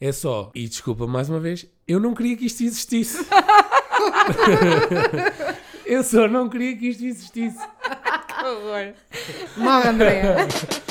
É só, e desculpa mais uma vez, eu não queria que isto existisse. eu só não queria que isto existisse. Que horror. Mal, Andréa.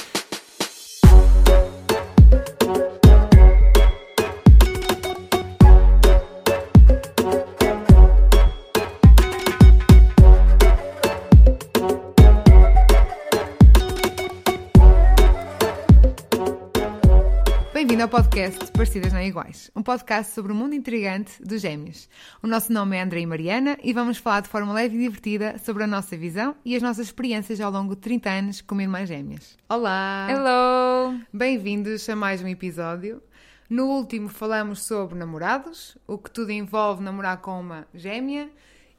Ao podcast Parecidas Não Iguais, um podcast sobre o mundo intrigante dos gêmeos. O nosso nome é André e Mariana e vamos falar de forma leve e divertida sobre a nossa visão e as nossas experiências ao longo de 30 anos como irmãs gêmeas. Olá! Hello. Bem-vindos a mais um episódio. No último falamos sobre namorados, o que tudo envolve namorar com uma gêmea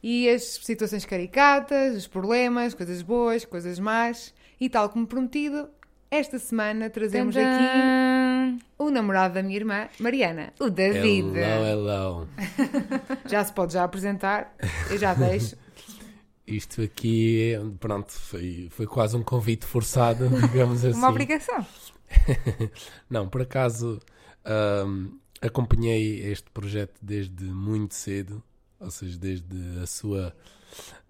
e as situações caricatas, os problemas, coisas boas, coisas más. E tal como prometido, esta semana trazemos aqui o namorado da minha irmã, Mariana. O David. Hello, hello. Já se pode já apresentar, eu já deixo. Isto aqui, é- pronto, foi, foi quase um convite forçado, digamos assim. Uma obrigação. Não, por acaso ahm, acompanhei este projeto desde muito cedo, ou seja, desde a sua,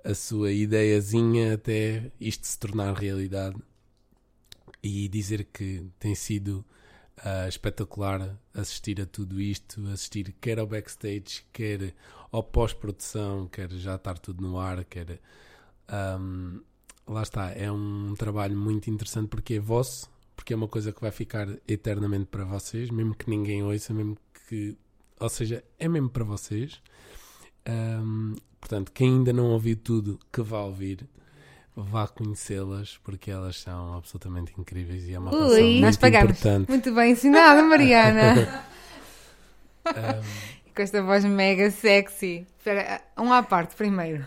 a sua ideiazinha até isto se tornar realidade. E dizer que tem sido ah, espetacular assistir a tudo isto, assistir quer ao backstage, quer ao pós-produção, quer já estar tudo no ar, quer. ahm, lá está, é um trabalho muito interessante porque é vosso, porque é uma coisa que vai ficar eternamente para vocês, mesmo que ninguém ouça, mesmo que. Ou seja, é mesmo para vocês. Ahm, portanto, quem ainda não ouviu tudo, que vá ouvir, vá conhecê-las, porque elas são absolutamente incríveis e é uma Ui, muito nós pagamos. importante. Muito bem ensinada, Mariana. Ahm, Com esta voz mega sexy. Espera, um à parte primeiro.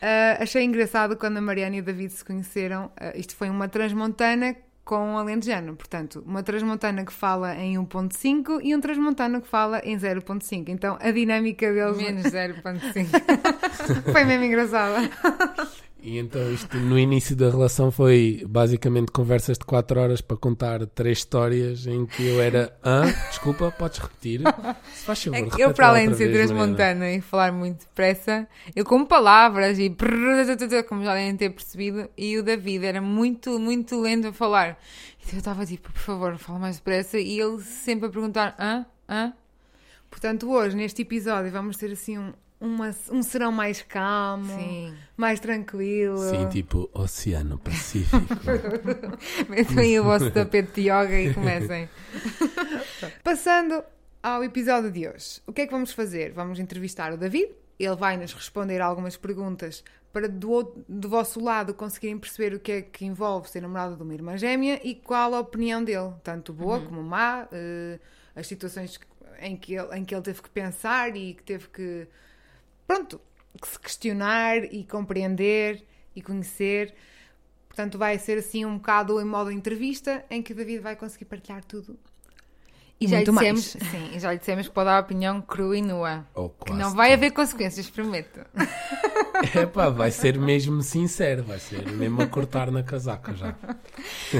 Ah, achei engraçado quando a Mariana e o David se conheceram. Ah, isto foi uma transmontana com alentejano. Portanto, uma transmontana que fala em 1.5 e um transmontano que fala em 0.5. Então, a dinâmica deles Menos 0.5. foi mesmo engraçada. E então isto no início da relação foi basicamente conversas de 4 horas para contar três histórias em que eu era ah, desculpa, podes repetir? Se faz favor, É Eu, para além de ser transmontana e falar muito depressa, eu como palavras e como já devem ter percebido, e o David era muito, muito lento a falar. Então eu estava tipo, por favor, fala mais depressa, e ele sempre a perguntar, hã? Hã? Portanto, hoje, neste episódio, vamos ter assim um, uma- um serão mais calmo, Sim. mais tranquilo. Sim, tipo Oceano Pacífico. Metam aí o vosso tapete de yoga e comecem. Passando ao episódio de hoje, o que é que vamos fazer? Vamos entrevistar o David, ele vai nos responder algumas perguntas para do, outro- do vosso lado conseguirem perceber o que é que envolve ser namorado de uma irmã gêmea e qual a opinião dele, tanto boa como má, eh, as situações em que, ele, em que ele teve que pensar e que teve que, pronto, que se questionar e compreender e conhecer. Portanto, vai ser assim um bocado em modo entrevista, em que o David vai conseguir partilhar tudo. E já mais. dissemos, sim, e já lhe dissemos que pode dar a opinião crua e nua. Ou Que não vai haver consequências, prometo. Epá, vai ser mesmo sincero, vai ser mesmo a cortar na casaca já.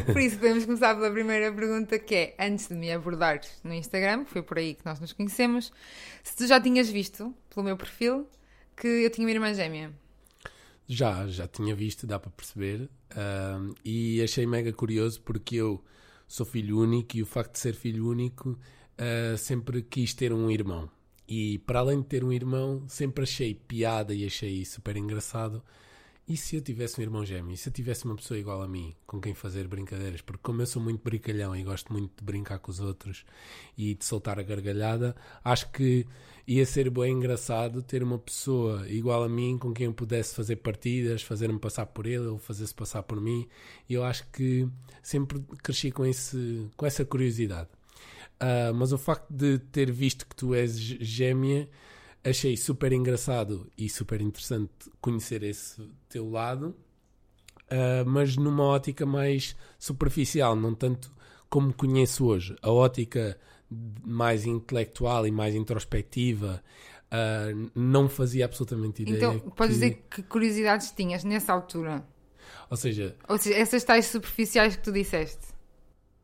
Por isso, podemos começar pela primeira pergunta, que é, antes de me abordares no Instagram, que foi por aí que nós nos conhecemos, se tu já tinhas visto, pelo meu perfil, que eu tinha uma irmã gêmea. Já, já tinha visto, dá para perceber. e achei mega curioso porque eu sou filho único e o facto de ser filho único ah, sempre quis ter um irmão. E para além de ter um irmão, sempre achei piada e achei super engraçado. E se eu tivesse um irmão gêmeo? E se eu tivesse uma pessoa igual a mim, com quem fazer brincadeiras? Porque como eu sou muito brincalhão e gosto muito de brincar com os outros e de soltar a gargalhada, acho que ia ser bem engraçado ter uma pessoa igual a mim com quem eu pudesse fazer partidas, fazer-me passar por ele, ele fazer-se passar por mim. E eu acho que sempre cresci com, esse, com essa curiosidade. Ah, mas o facto de ter visto que tu és gê- gêmea, achei super engraçado e super interessante conhecer esse teu lado, ah, mas numa ótica mais superficial, não tanto como conheço hoje. A ótica mais intelectual e mais introspectiva ah, não fazia absolutamente ideia. Então, podes que- dizer que curiosidades tinhas nessa altura? Ou seja, Ou seja, essas tais superficiais que tu disseste.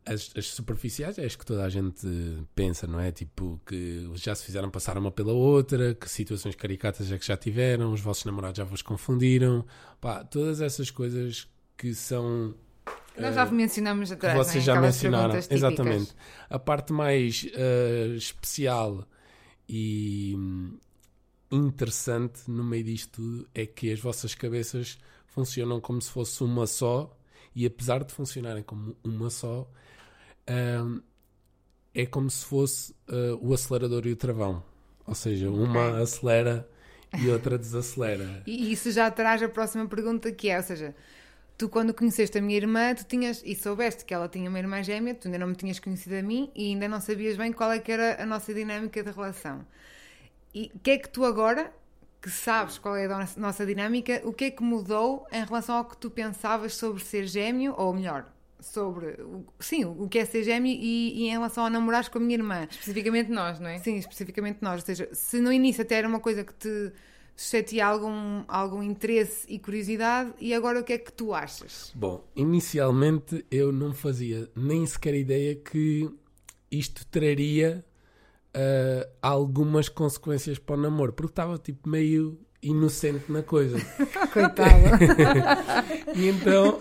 As, as, superficiais é as que toda a gente pensa, não é? Tipo, que já se fizeram passar uma pela outra, que situações caricatas é que já tiveram, os vossos namorados já vos confundiram. Pá, todas essas coisas que são. Nós já uh, mencionamos atrás, vocês né? já Aquelas mencionaram, exatamente. A parte mais uh, especial e hum, interessante no meio disto tudo é que as vossas cabeças funcionam como se fosse uma só, e apesar de funcionarem como uma só, é como se fosse uh, o acelerador e o travão. Ou seja, uma acelera e outra desacelera. e isso já traz a próxima pergunta que é, ou seja, tu quando conheceste a minha irmã, tu tinhas e soubeste que ela tinha uma irmã gêmea, tu ainda não me tinhas conhecido a mim e ainda não sabias bem qual é que era a nossa dinâmica de relação. E o que é que tu agora, que sabes qual é a nossa dinâmica, o que é que mudou em relação ao que tu pensavas sobre ser gêmeo, ou melhor, sobre sim, o que é ser gêmeo e, e em relação a namorar com a minha irmã. Especificamente nós, não é? Sim, especificamente nós. Ou seja, se no início até era uma coisa que te suscetia algum, algum interesse e curiosidade, e agora o que é que tu achas? Bom, inicialmente eu não fazia nem sequer ideia que isto traria uh, algumas consequências para o namoro, porque estava tipo meio inocente na coisa. Coitado. e então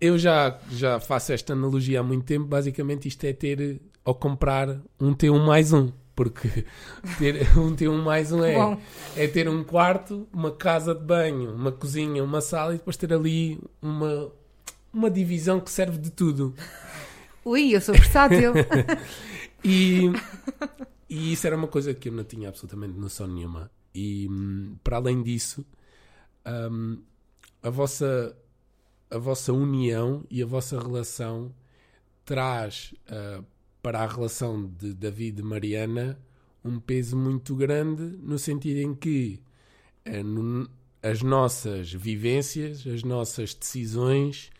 eu já, já faço esta analogia há muito tempo. Basicamente, isto é ter ou comprar um T1 mais um. Porque ter um T1 mais um é, é ter um quarto, uma casa de banho, uma cozinha, uma sala e depois ter ali uma, uma divisão que serve de tudo. Ui, eu sou versátil. e, e isso era uma coisa que eu não tinha absolutamente noção nenhuma. E hum, para além disso, um, a, vossa, a vossa união e a vossa relação traz uh, para a relação de David e Mariana um peso muito grande, no sentido em que uh, no, as nossas vivências, as nossas decisões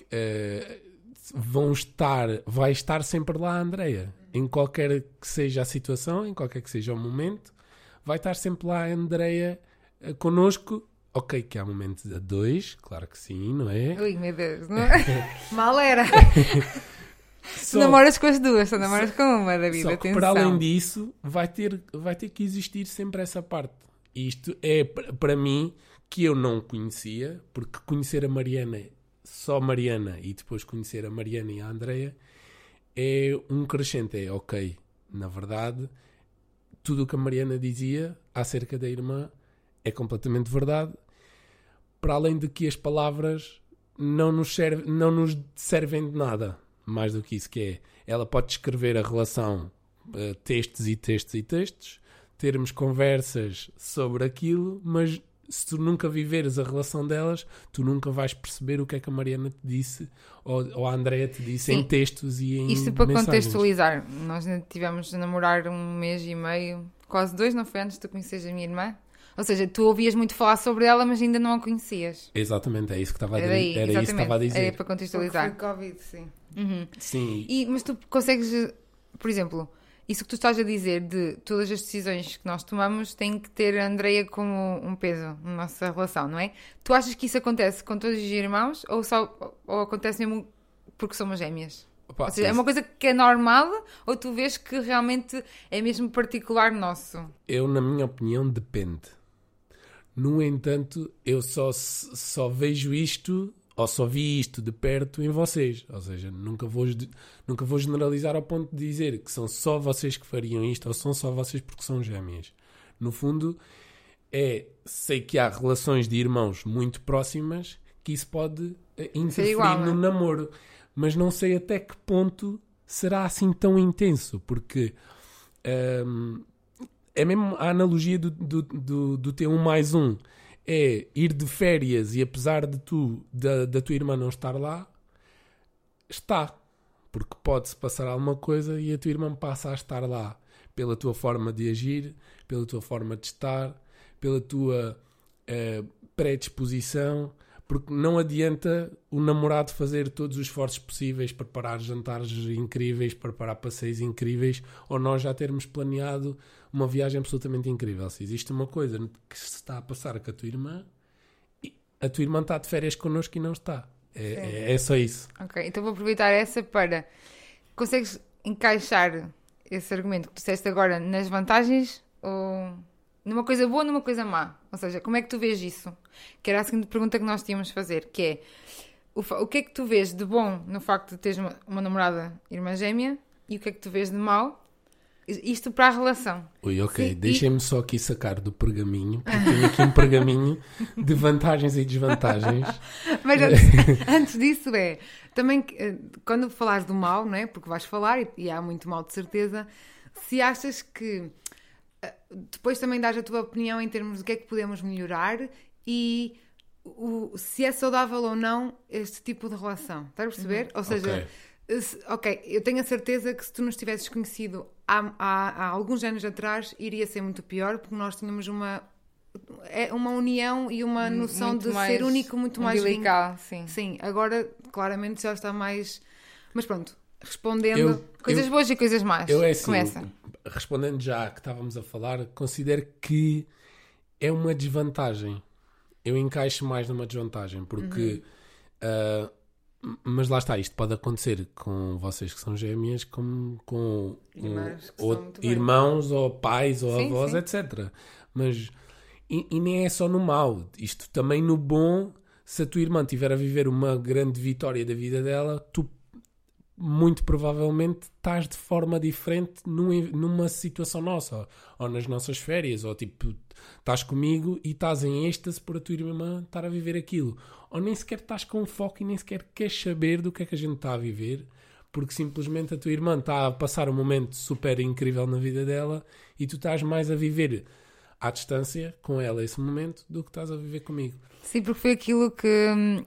uh, vão estar, vai estar sempre lá a Andreia. Em qualquer que seja a situação, em qualquer que seja o momento, vai estar sempre lá a Andreia uh, connosco. Ok, que há momentos a dois, claro que sim, não é? Ui, meu Deus, não é? Mal era. Só, namoras com as duas, só namoras só, com uma da vida. Só que para além disso, vai ter, vai ter que existir sempre essa parte. Isto é para mim que eu não conhecia, porque conhecer a Mariana, só Mariana, e depois conhecer a Mariana e a Andreia, é um crescente. É ok, na verdade, tudo o que a Mariana dizia acerca da irmã é completamente verdade, para além de que as palavras não nos, serve, não nos servem de nada. Mais do que isso, que é, ela pode descrever a relação uh, textos e textos e textos, termos conversas sobre aquilo, mas se tu nunca viveres a relação delas, tu nunca vais perceber o que é que a Mariana te disse ou, ou a Andrea te disse Sim. em textos e em Isto para mensagens. contextualizar, nós tivemos a namorar um mês e meio, quase dois, não foi antes de tu conheceres a minha irmã? Ou seja, tu ouvias muito falar sobre ela, mas ainda não a conhecias. Exatamente, é isso que estava a, era isso que estava a dizer. Era para contextualizar. Foi Covid, sim. Uhum. Sim. E, mas tu consegues, por exemplo, isso que tu estás a dizer de todas as decisões que nós tomamos têm que ter a Andreia como um peso na nossa relação, não é? Tu achas que isso acontece com todos os irmãos ou, só, ou acontece mesmo porque somos gêmeas? Opa, ou seja, é uma coisa que é normal ou tu vês que realmente é mesmo particular nosso? Eu, na minha opinião, depende. No entanto, eu só, só vejo isto ou só vi isto de perto em vocês. Ou seja, nunca vou, nunca vou generalizar ao ponto de dizer que são só vocês que fariam isto ou são só vocês porque são gêmeas. No fundo, é sei que há relações de irmãos muito próximas que isso pode eh, interferir igual, no né? namoro, mas não sei até que ponto será assim tão intenso, porque hum, é mesmo a analogia do, do, do, do T1 mais 1 é ir de férias e apesar de tu, da, da tua irmã não estar lá, está. Porque pode-se passar alguma coisa e a tua irmã passa a estar lá. Pela tua forma de agir, pela tua forma de estar, pela tua uh, predisposição. Porque não adianta o namorado fazer todos os esforços possíveis, preparar jantares incríveis, preparar passeios incríveis, ou nós já termos planeado uma viagem absolutamente incrível. Se existe uma coisa que se está a passar com a tua irmã, a tua irmã está de férias connosco e não está. É, é, é, só isso. Ok, então vou aproveitar essa para consegues encaixar esse argumento que tu disseste agora nas vantagens ou numa coisa boa ou numa coisa má? Ou seja, como é que tu vês isso? Que era a seguinte pergunta que nós tínhamos de fazer, que é o, o que é que tu vês de bom no facto de teres uma, uma namorada irmã gêmea e o que é que tu vês de mau isto para a relação. Ui, ok. Deixem-me só aqui sacar do pergaminho, porque tenho aqui um pergaminho de vantagens e desvantagens. Mas antes, antes, disso é, também eh, quando falares do mal, não é? Porque vais falar e, e há muito mal de certeza, se achas que depois também dás a tua opinião em termos do que é que podemos melhorar e o, se é saudável ou não este tipo de relação. Estás a perceber? Uhum. Ou seja, okay Ok, eu tenho a certeza que se tu nos tivesses conhecido há, há, há, alguns anos atrás, iria ser muito pior, porque nós tínhamos uma, é uma união e uma noção muito de ser único muito mais delicado, sim. Sim, agora claramente já está mais. Mas pronto, respondendo, eu, coisas eu, boas e coisas más. Eu é assim, Começa. respondendo já que estávamos a falar, considero que é uma desvantagem. Eu encaixo mais numa desvantagem, porque. Uhum. Uh, mas lá está, isto pode acontecer com vocês que são gêmeas, como com um, ou, irmãos, ou pais, ou sim, avós, sim. etc. Mas e, e, nem é só no mal, isto também no bom. Se a tua irmã estiver a viver uma grande vitória da vida dela, tu muito provavelmente estás de forma diferente num, numa situação nossa, ou, nas nossas férias, ou tipo, estás comigo e estás em êxtase por a tua irmã estar a viver aquilo. Ou nem sequer estás com foco e nem sequer queres saber do que é que a gente está a viver, porque simplesmente a tua irmã está a passar um momento super incrível na vida dela e tu estás mais a viver à distância com ela esse momento do que estás a viver comigo. Sim, porque foi aquilo que,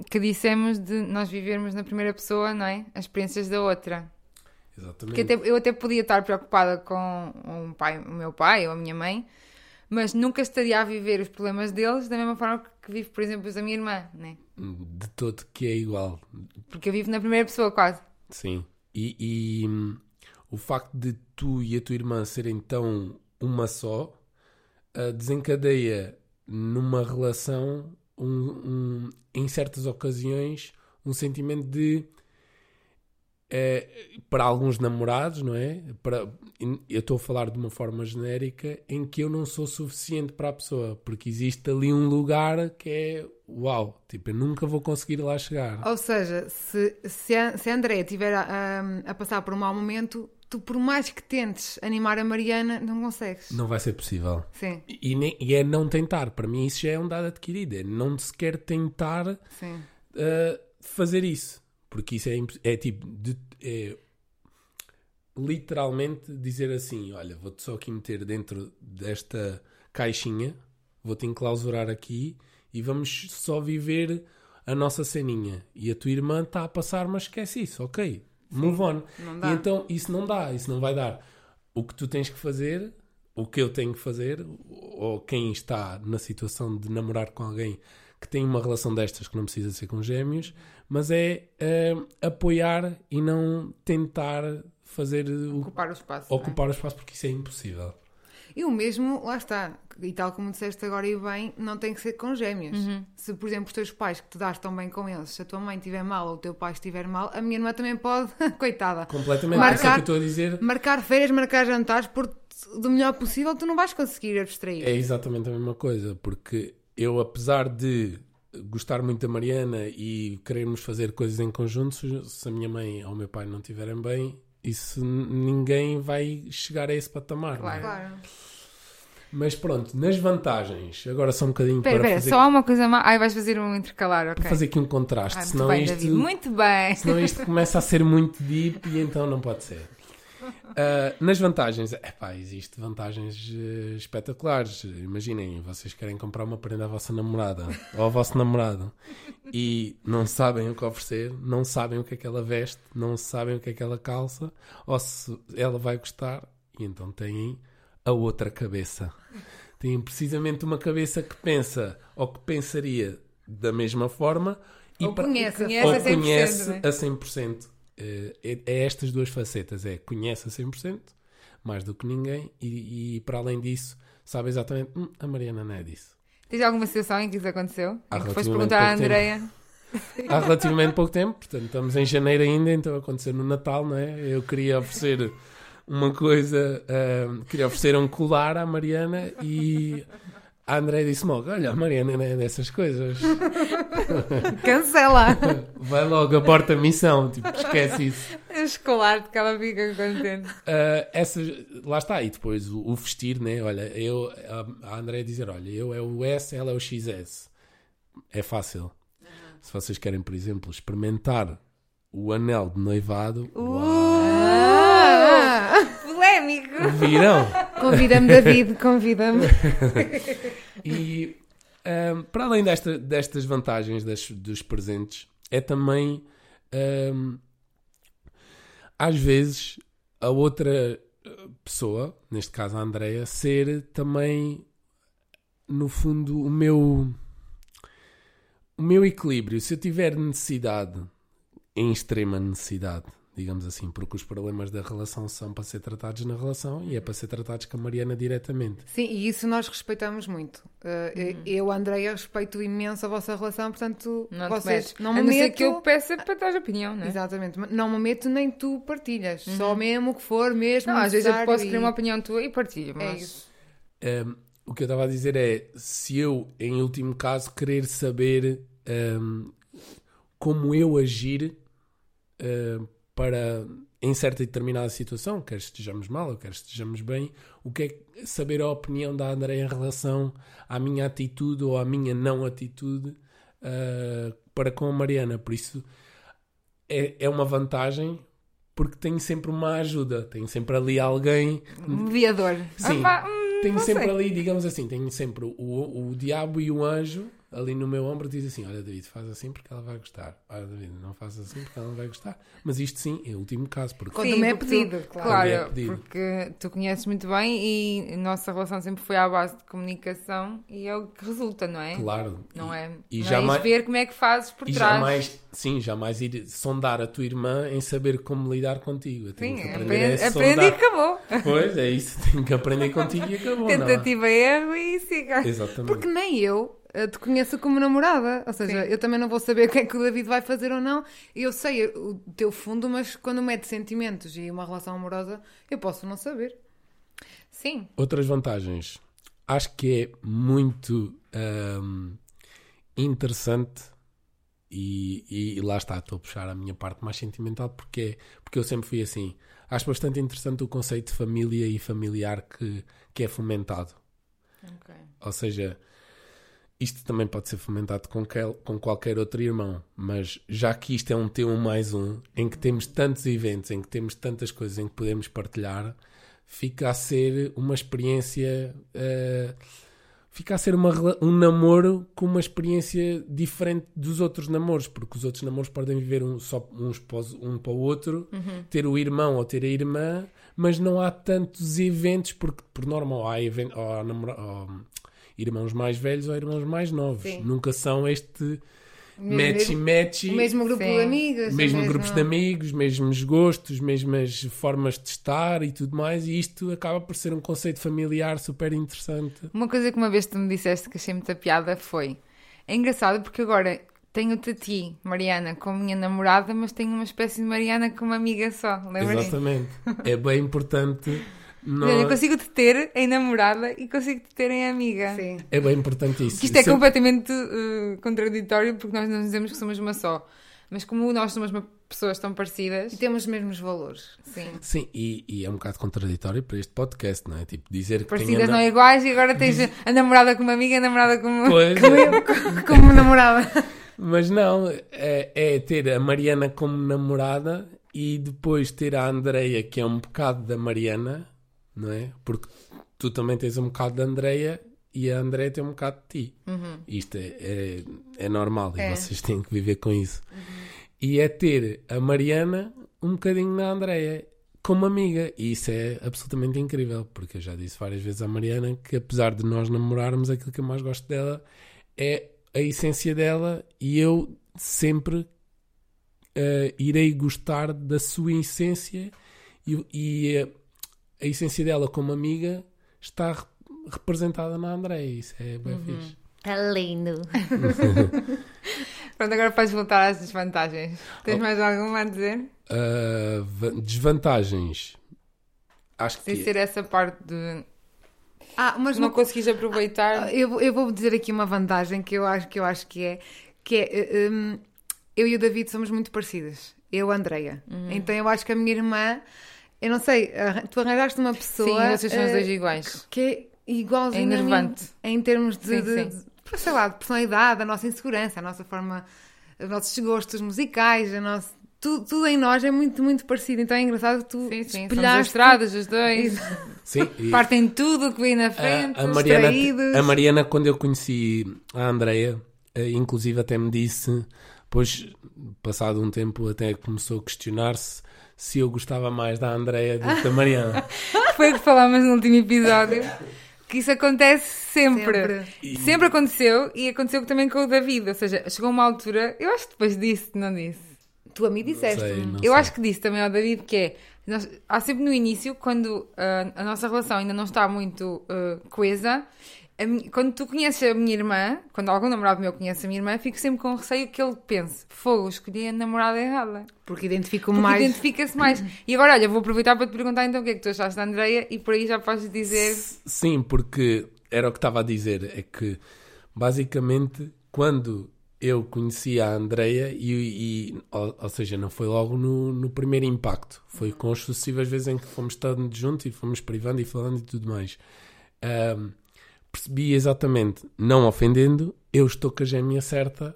que dissemos de nós vivermos na primeira pessoa, não é? As experiências da outra. Exatamente. Porque até, eu até podia estar preocupada com um pai, o meu pai ou a minha mãe, mas nunca estaria a viver os problemas deles da mesma forma que vivo, por exemplo, os da minha irmã, né? De todo que é igual. Porque eu vivo na primeira pessoa, quase. Sim. E, e hum, o facto de tu e a tua irmã serem tão uma só desencadeia numa relação, um, um, em certas ocasiões, um sentimento de é, para alguns namorados, não é? Para, eu estou a falar de uma forma genérica em que eu não sou suficiente para a pessoa, porque existe ali um lugar que é uau, tipo, eu nunca vou conseguir lá chegar. Ou seja, se, se, a, se a Andrea estiver a, a, passar por um mau momento, tu, por mais que tentes animar a Mariana, não consegues. Não vai ser possível. Sim. E, nem, e é não tentar. Para mim, isso já é um dado adquirido. É não sequer tentar uh, fazer isso. Porque isso é, é tipo, de, é, literalmente dizer assim: olha, vou-te só aqui meter dentro desta caixinha, vou-te enclausurar aqui e vamos só viver a nossa ceninha. E a tua irmã está a passar, mas esquece isso, ok, move on. E então isso não dá, isso não vai dar. O que tu tens que fazer, o que eu tenho que fazer, ou quem está na situação de namorar com alguém que tem uma relação destas que não precisa ser com gêmeos, mas é uh, apoiar e não tentar fazer o, ocupar o espaço. Ocupar é? o espaço porque isso é impossível. E o mesmo, lá está, e tal como disseste agora e bem, não tem que ser com gêmeos. Uhum. Se, por exemplo, os teus pais que te dás tão bem com eles, se a tua mãe estiver mal ou o teu pai estiver mal, a minha irmã também pode, coitada. Completamente, marcar, é isso que eu estou a dizer. Marcar férias, marcar jantares, porque do melhor possível tu não vais conseguir abstrair. É exatamente a mesma coisa, porque eu, apesar de gostar muito da Mariana e querermos fazer coisas em conjunto, se a minha mãe ou o meu pai não estiverem bem, isso ninguém vai chegar a esse patamar. Claro. É? claro. Mas pronto, nas vantagens, agora só um bocadinho pera, para pera, fazer... só uma coisa má. Ai, vais fazer um intercalar, ok. Para fazer aqui um contraste, ah, senão bem, isto... David, muito bem. Senão isto começa a ser muito deep e então não pode ser. Uh, nas vantagens, epá, existem vantagens uh, espetaculares. Imaginem, vocês querem comprar uma prenda à vossa namorada ou ao vosso namorado e não sabem o que oferecer, não sabem o que é que ela veste, não sabem o que é que ela calça, ou se ela vai gostar, e então têm a outra cabeça. Têm precisamente uma cabeça que pensa ou que pensaria da mesma forma e ou conhece, ou conhece a 100%. Eh, é, é, estas duas facetas: é conhece a 100%, mais do que ninguém, e, e para além disso, sabe exatamente, hum, a Mariana não é disso. Tens alguma situação em que isso aconteceu? Há em que foste perguntar à Andreia? há relativamente pouco tempo, portanto estamos em janeiro ainda, então acontecer no Natal, não é? Eu queria oferecer uma coisa, uh, queria oferecer um colar à Mariana e a André disse-me logo: Olha, a Mariana não é dessas coisas. Cancela! Vai logo, aborta a missão, tipo, esquece isso. Escolar, que ela fica contente. Uh, essa, lá está, e depois o, o, vestir, né? Olha, eu, a, a André dizer: Olha, eu é o S, ela é o XS. É fácil. Uhum. Se vocês querem, por exemplo, experimentar o anel de noivado. Uh! Uau! Polémico! Viram? Convida-me, David, convida-me. e um, para além desta, destas vantagens das, dos presentes, é também um, às vezes a outra pessoa, neste caso a Andrea, ser também no fundo o meu o meu equilíbrio. Se eu tiver necessidade, em extrema necessidade, digamos assim, porque os problemas da relação são para ser tratados na relação e é para ser tratados com a Mariana diretamente. Sim, e isso nós respeitamos muito. Uh, uhum. Eu, Andreia, respeito imenso a vossa relação, portanto, não vocês não me meto... que eu peça para dar opinião, não é? Exatamente, não me meto nem tu partilhas, uhum. só mesmo que for mesmo. Não, às vezes eu posso e... querer uma opinião tua e partilho, é mas. É isso. Um, o que eu estava a dizer é se eu, em último caso, querer saber um, como eu agir. Uh, para, em certa e determinada situação, quer estejamos mal ou quer estejamos bem, o que é saber a opinião da André em relação à minha atitude ou à minha não atitude uh, para com a Mariana. Por isso é, é uma vantagem porque tenho sempre uma ajuda, tenho sempre ali alguém. Mediador. Sim, ah, hum, tenho sempre sei. ali, digamos assim, tenho sempre o, o diabo e o anjo ali no meu ombro diz assim: Olha, David, faz assim porque ela vai gostar. Olha, David, não faz assim porque ela não vai gostar. Mas isto sim é o último caso. Porque... Quando sim, me é pedido, tu, claro. É pedido. Porque tu conheces muito bem e a nossa relação sempre foi à base de comunicação e é o que resulta, não é? Claro. Não é? E, não é jamais, é ver como é que fazes por e trás. Jamais, sim, jamais ir sondar a tua irmã em saber como lidar contigo. Eu tenho sim, que aprender aprende, a aprende e acabou. Pois, é isso. Tenho que aprender contigo e acabou. Tentativa, erro e siga. Exatamente. Porque nem eu te conheço como namorada. Ou seja, Sim. eu também não vou saber o que é que o David vai fazer ou não. Eu sei o teu fundo, mas quando mete sentimentos e uma relação amorosa, eu posso não saber. Sim. Outras vantagens. Acho que é muito um, interessante e, e, lá está, estou a puxar a minha parte mais sentimental porque, porque eu sempre fui assim. Acho bastante interessante o conceito de família e familiar que, que é fomentado. Okay. Ou seja, isto também pode ser fomentado com, com qualquer outro irmão, mas já que isto é um T1 mais um, em que temos tantos eventos, em que temos tantas coisas em que podemos partilhar, fica a ser uma experiência. Uh, fica a ser uma, um namoro com uma experiência diferente dos outros namoros, porque os outros namoros podem viver um, só uns um para o outro, uhum. ter o irmão ou ter a irmã, mas não há tantos eventos, porque por norma há, event, ou há namora, ou irmãos mais velhos ou irmãos mais novos. Sim. Nunca são este match match. O mesmo grupo Sim. de amigos. Mesmo grupos de amigos, mesmos gostos, mesmas formas de estar e tudo mais. E isto acaba por ser um conceito familiar super interessante. Uma coisa que uma vez tu me disseste que achei muita piada foi... É engraçado porque agora tenho-te a ti, Mariana, como minha namorada, mas tenho uma espécie de Mariana como amiga só. Lembra Exatamente. é bem importante não... Eu consigo te ter em namorada e consigo te ter em amiga. Sim. É bem importante isso. Que isto é completamente uh, contraditório porque nós não dizemos que somos uma só. Mas como nós somos uma pessoas tão parecidas. E temos os mesmos valores. Sim. Sim, e, e, é um bocado contraditório para este podcast, não é? Tipo, dizer que. Parecidas não iguais e agora tens Diz... a namorada como amiga e a namorada como. Pois. como, como namorada. Mas não, é, é, ter a Mariana como namorada e depois ter a Andreia, que é um bocado da Mariana, não é? Porque tu também tens um bocado de Andreia e a Andreia tem um bocado de ti. Uhum. Isto é, é, é normal é. e vocês têm que viver com isso. Uhum. E é ter a Mariana um bocadinho na Andreia como amiga. E isso é absolutamente incrível, porque eu já disse várias vezes à Mariana que apesar de nós namorarmos, aquilo que eu mais gosto dela é a essência dela e eu sempre uh, irei gostar da sua essência e, e uh, a essência dela como amiga está representada na Andréia. Isso é bem uhum. fixe. É lindo. Pronto, agora podes voltar às desvantagens. Tens Oh. mais alguma a dizer? Ah, va- desvantagens. Acho Sem que ser essa parte de Ah, mas não uma conseguis aproveitar. Eu, vou- eu vou dizer aqui uma vantagem que eu acho que, eu acho que é que é eh, hum, eu e o David somos muito parecidas. Eu, a Andreia. Uhum. Então eu acho que a minha irmã, eu não sei, tu arranjaste uma pessoa Sim, vocês são os eh, dois iguais. que é igualzinho É a mim, enervante. em termos de, Sim, de- sim. de- sei lá, de personalidade, a nossa insegurança, a nossa forma, os nossos gostos musicais, a nossa, tudo, tudo em nós é muito, muito parecido. Então é engraçado que tu Sim, sim. Espelhaste estradas, os dois. sim. e- Partem tudo o que vem na frente. a, a Mariana, distraídos. a Mariana, quando eu conheci a Andreia, eh, inclusive até me disse, depois, passado um tempo, até começou a questionar-se se eu gostava mais da Andreia do que da Mariana. Foi o que falámos no último episódio. Que isso acontece sempre. Sempre. E- Sempre aconteceu e aconteceu também com o David. Ou seja, chegou uma altura, eu acho que depois disse, não disse. Tu a mim Não disseste. sei, não Eu sei. acho que disse também ao David que é. nós- há sempre no início, quando ah, a nossa relação ainda não está muito ah, coesa, quando tu conheces a minha irmã, quando algum namorado meu conhece a minha irmã, fico sempre com receio que ele pense: fogo, escolhi a namorada errada. Porque identifico Porque mais. identifica-se mais. E agora, olha, vou aproveitar para te perguntar então o que é que tu achaste da Andreia e por aí já podes dizer. Sim, porque era o que estava a dizer, é que basicamente quando eu conheci a Andreia e, e- ou, ou seja, não foi logo no, no primeiro impacto, foi com as sucessivas vezes em que fomos estando juntos e fomos privando e falando e tudo mais. Ahm, percebi exatamente, não ofendendo, eu estou com a gêmea certa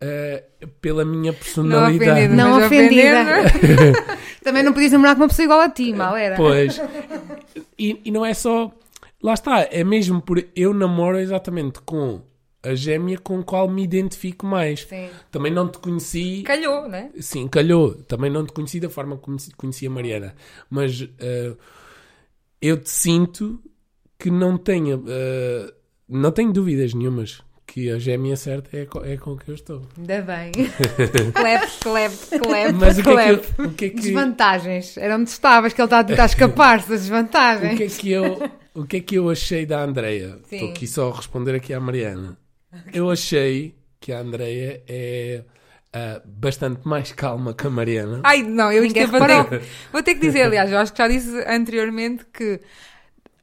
ah, pela minha personalidade. ofendendo, Não ofendida. ofendendo. Também não podias namorar com uma pessoa igual a ti, mal era. Pois. E, e não é só. Lá está, é mesmo por. Eu namoro exatamente com a gêmea com a qual me identifico mais. Sim. Também não te conheci. Calhou, né? Sim, calhou. Também não te conheci da forma como se- conheci a Mariana. Mas eh, eu te sinto que não tenho. eh, não tenho dúvidas nenhumas que a gêmea certa é, co- é com que eu estou. Ainda bem. Clap, clap, clap. Mas o que, é que, eu- o que é que. Desvantagens. Era onde estavas, que ele está a tentar escapar-se das O desvantagens. que, é que eu, o que é que eu achei da Andreia? Estou aqui só a responder aqui à Mariana. Eu achei que a Andreia é ah, bastante mais calma que a Mariana. Ai, não, eu isto vou, reparou. ter, vou ter que dizer, aliás, eu acho que já disse anteriormente que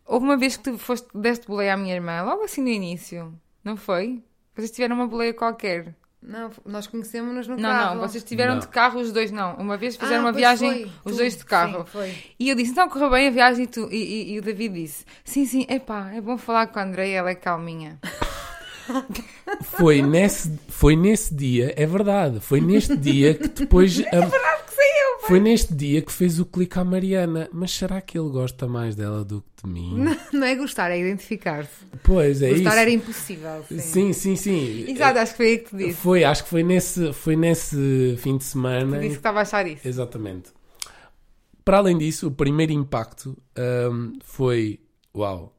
houve uma vez que tu foste, deste boleia à minha irmã, logo assim no início, não foi? Vocês tiveram uma boleia qualquer. Não, nós conhecemos-nos no Não, carro. não, vocês tiveram Não. de carro os dois, não. Uma vez fizeram Ah, uma viagem, foi. os Tu- dois de carro. Sim, foi. E eu disse, então correu bem a viagem e, tu, e, e- e o David disse, sim, sim, epá, é bom falar com a Andreia, ela é calminha. Foi nesse, foi nesse dia, é verdade, foi neste dia que depois. É verdade que sei eu, Foi neste dia que fez o clique à Mariana. Mas será que ele gosta mais dela do que de mim? Não é gostar, é identificar-se. Pois é Gostar isso. era impossível. Sim. Sim, sim, sim. Exato, acho que foi aí que te disse. Foi, acho que foi nesse, foi nesse fim de semana. Disse que estava a achar isso. Exatamente. Para além disso, o primeiro impacto hum, foi: Uau,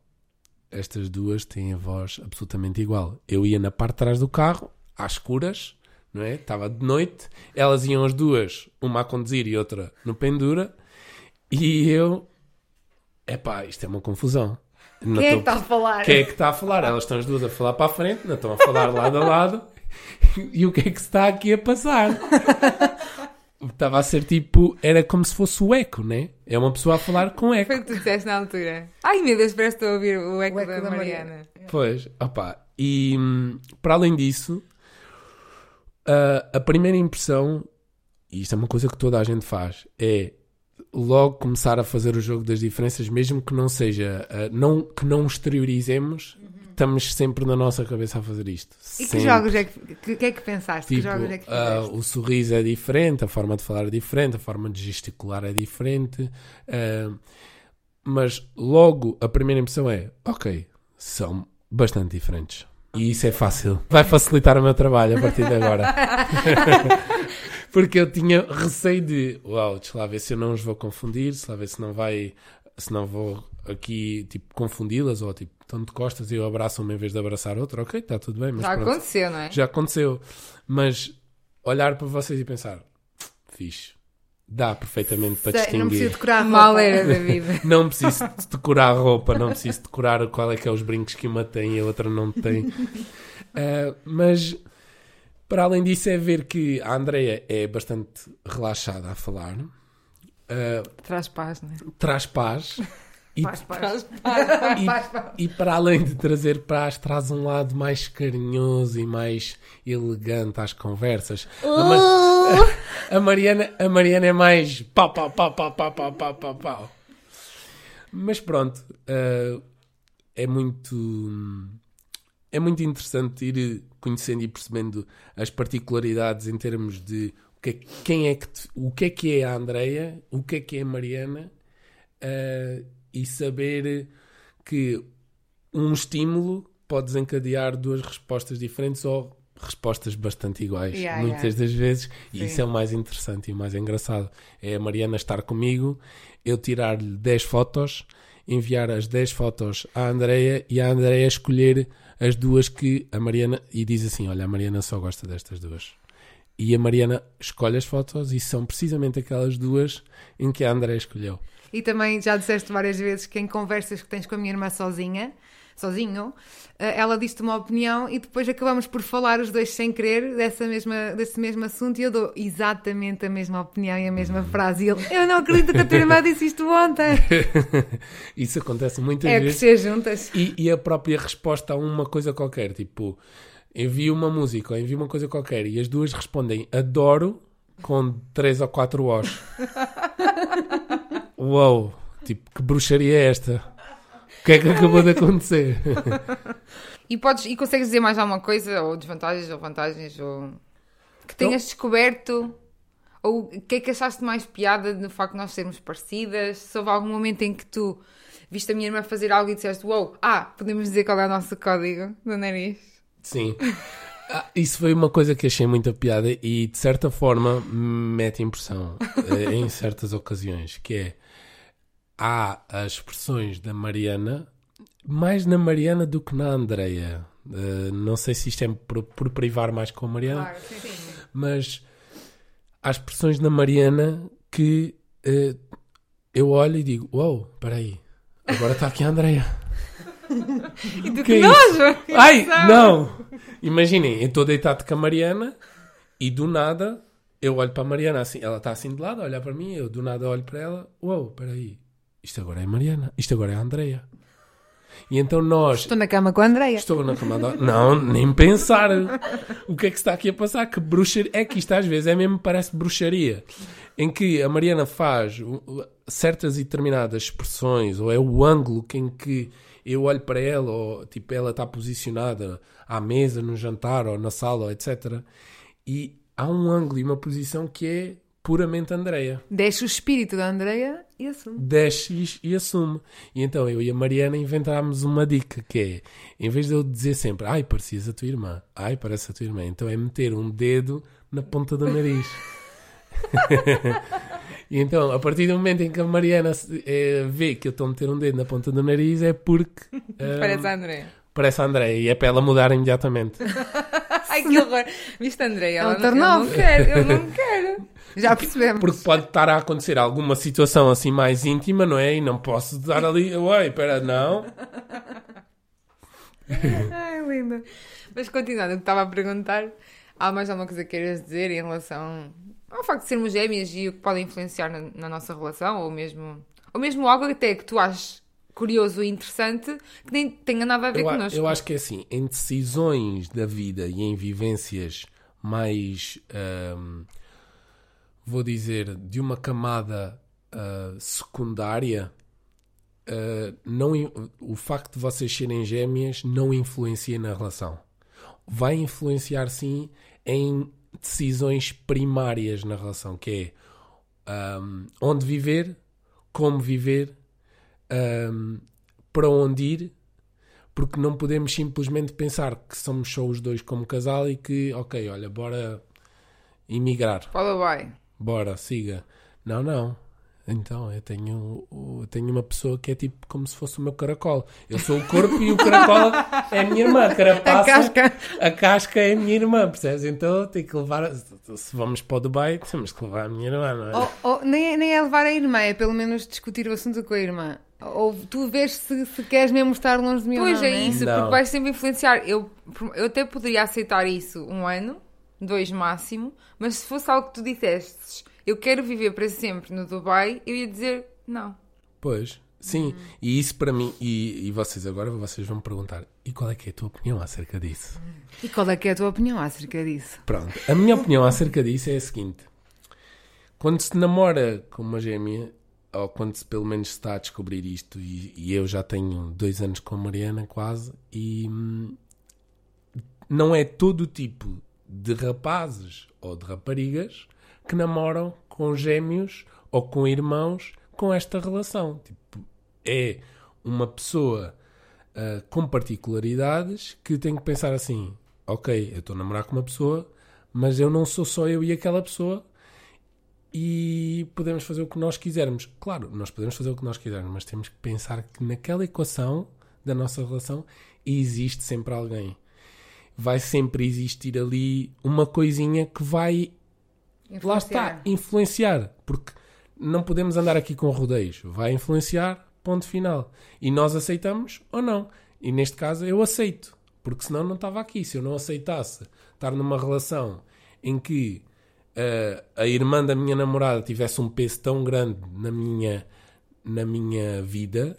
estas duas têm a voz absolutamente igual. Eu ia na parte de trás do carro, às escuras, não é? Estava de noite, elas iam as duas, uma a conduzir e outra no pendura, e eu. Epá, isto é uma confusão. Não Quem é que está a falar? quem é que está a falar? Elas estão as duas a falar para a frente, não estão a falar lado a lado. E o que é que se está aqui a passar? Estava a ser tipo, era como se fosse o eco, né? É uma pessoa a falar com eco. Foi o que tu disseste na altura. Ai meu Deus, parece que estou a ouvir o eco, O eco da, da Mariana. Pois, opá. E hum, para além disso, a, a primeira impressão, e isto é uma coisa que toda a gente faz, é logo começar a fazer o jogo das diferenças, mesmo que não seja, ah, não, que não exteriorizemos, estamos sempre na nossa cabeça a fazer isto. E que Sempre. jogos é que, que, que é que pensaste? que Tipo, jogos é que ah, fizeste? o sorriso é diferente, a forma de falar é diferente, a forma de gesticular é diferente, ah, mas logo a primeira impressão é: ok, são bastante diferentes. E isso é fácil. Vai facilitar o meu trabalho a partir de agora. Porque eu tinha receio de, uau, deixa lá ver se eu não os vou confundir, se lá ver se não vai, se não vou aqui, tipo, confundi-las, ou tipo, estão de costas e eu abraço uma em vez de abraçar outra, ok, está tudo bem, mas Já pronto. aconteceu, não é? Já aconteceu. Mas olhar para vocês e pensar, fixe, dá perfeitamente para Sei, não preciso distinguir. decorar a Mal roupa. era, David. Não preciso de decorar a roupa, não preciso decorar qual é que é os brincos que uma tem e a outra não tem. Ah, mas Para além disso, é ver que a Andrea é bastante relaxada a falar, uh, Traz paz, não é? traz paz. E, Paz, paz. e- Paz, paz. e para além de trazer paz, traz um lado mais carinhoso e mais elegante às conversas. Ma- a Mariana, a Mariana é mais pau, pau, pau, pau, pau, pau, pau, pau, pau. Mas pronto, uh, é muito é muito interessante ir conhecendo e percebendo as particularidades em termos de o que é, quem é que te- o que é que é a Andreia, o que é que é a Mariana uh, e saber que um estímulo pode desencadear duas respostas diferentes ou respostas bastante iguais, Yeah, muitas yeah. das vezes, e Sim. isso é o mais interessante e o mais engraçado. É a Mariana estar comigo, eu tirar-lhe 10 fotos, enviar as 10 fotos à Andreia e a Andreia escolher as duas que a Mariana e diz assim: Olha, a Mariana só gosta destas duas. E a Mariana escolhe as fotos e são precisamente aquelas duas em que a Andreia escolheu. E também já disseste várias vezes que em conversas que tens com a minha irmã sozinha, sozinho, eh, ela diz-te uma opinião e depois acabamos por falar os dois sem querer dessa mesma, desse mesmo assunto e eu dou exatamente a mesma opinião e a mesma frase. E ele, eu não acredito que a tua irmã disse isto ontem. Isso acontece muitas É vezes. crescer juntas. E, e a própria resposta a uma coisa qualquer, tipo, envio uma música ou envio uma coisa qualquer e as duas respondem adoro com 3 ou 4 O's. Uou, tipo, que bruxaria é esta? O que é que acabou de acontecer? E, podes, e consegues dizer mais alguma coisa, ou desvantagens, ou vantagens, ou que tenhas descoberto, ou o que é que achaste mais piada no facto de nós sermos parecidas? Se houve algum momento em que tu viste a minha irmã fazer algo e disseste, uou, ah, podemos dizer qual é o nosso código do nariz? Sim. Ah, isso foi uma coisa que achei muita piada e de certa forma me mete impressão eh, em certas ocasiões, que é há as expressões da Mariana, mais na Mariana do que na Andreia. Eh, não sei se isto é por, por privar mais com a Mariana, sim, sim. mas há expressões da Mariana que eh, eu olho e digo, uau, espera aí, agora está aqui a Andreia. E tu Que é nojo! Ai, não! Imaginem, eu estou deitado com a Mariana e do nada eu olho para a Mariana assim, ela está assim de lado, a olhar para mim, eu do nada olho para ela, uau, espera aí, isto agora é a Mariana, isto agora é a Andreia. E então nós. Estou na cama com a Andreia. Estou na camada. Não, nem pensar. O que é que está aqui a passar? Que bruxaria. É que isto às vezes é mesmo, parece bruxaria. Em que a Mariana faz certas e determinadas expressões, ou é o ângulo em que eu olho para ela, ou tipo, ela está posicionada à mesa, no jantar, ou na sala, etc. E há um ângulo e uma posição que é puramente Andreia Deixa o espírito da Andreia e assume. desce e, e assume. E então eu e a Mariana inventámos uma dica que é, em vez de eu dizer sempre, ai, parecias a tua irmã, ai, parece a tua irmã, então é meter um dedo na ponta do nariz. e então, a partir do momento em que a Mariana eh, vê que eu estou a meter um dedo na ponta do nariz, é porque eh, Parece a André. parece a André e é para ela mudar imediatamente. Ai, que horror! Viste, André? Ela um não, eu quero, eu não quero. Já percebemos. Porque pode estar a acontecer alguma situação assim mais íntima, não é? E não posso dar ali, oi, espera, não. Ai, linda. Mas continuando, o que estava a perguntar, há mais alguma coisa que queiras dizer em relação ao facto de sermos gêmeas e o que pode influenciar na, na nossa relação, ou mesmo, ou mesmo algo até que tu aches curioso e interessante que nem tenha nada a ver Eu, connosco. eu acho que é assim, em decisões da vida e em vivências mais, ahm, vou dizer, de uma camada ah, secundária, ah, não, o facto de vocês serem gêmeas não influencia na relação. Vai influenciar sim em decisões primárias na relação, que é ahm, onde viver, como viver, ahm, para onde ir, porque não podemos simplesmente pensar que somos só os dois como casal e que, ok, olha, bora emigrar, Follow by. bora, siga. Não, não. Então, eu tenho, eu tenho uma pessoa que é tipo como se fosse o meu caracol. Eu sou o corpo e o caracol é a minha irmã. A carapaça, A casca. a casca é a minha irmã, percebes? Então, tenho que levar. Se vamos para o Dubai, temos que levar a minha irmã, não é? Ou- ou nem, é- nem é levar a irmã, é pelo menos discutir o assunto com a irmã. Ou tu vês se, se queres mesmo estar longe de mim Pois ou não, é né? isso, Não. porque vais sempre influenciar. Eu, eu até poderia aceitar isso um ano, dois máximo, mas se fosse algo que tu dissesses, eu quero viver para sempre no Dubai, eu ia dizer não. Pois, sim. E isso para mim, e, e vocês agora vocês vão me perguntar, e qual é que é a tua opinião acerca disso? E qual é que é a tua opinião acerca disso? Pronto, a minha opinião acerca disso é a seguinte: quando se namora com uma gêmea, ou quando se pelo menos está a descobrir isto, e, e eu já tenho dois anos com a Mariana quase, e hum, não é todo o tipo de rapazes ou de raparigas que namoram com gêmeos ou com irmãos com esta relação. Tipo, é uma pessoa uh, com particularidades que tem que pensar assim: ok, eu estou a namorar com uma pessoa, mas eu não sou só eu e aquela pessoa e podemos fazer o que nós quisermos. Claro, nós podemos fazer o que nós quisermos, mas temos que pensar que naquela equação da nossa relação existe sempre alguém. Vai sempre existir ali uma coisinha que vai lá está, influenciar. Porque não podemos andar aqui com rodeios. Vai influenciar, ponto final. E nós aceitamos ou não. E neste caso eu aceito. Porque senão não estava aqui. Se eu não aceitasse estar numa relação em que uh, a irmã da minha namorada tivesse um peso tão grande na minha, na minha vida,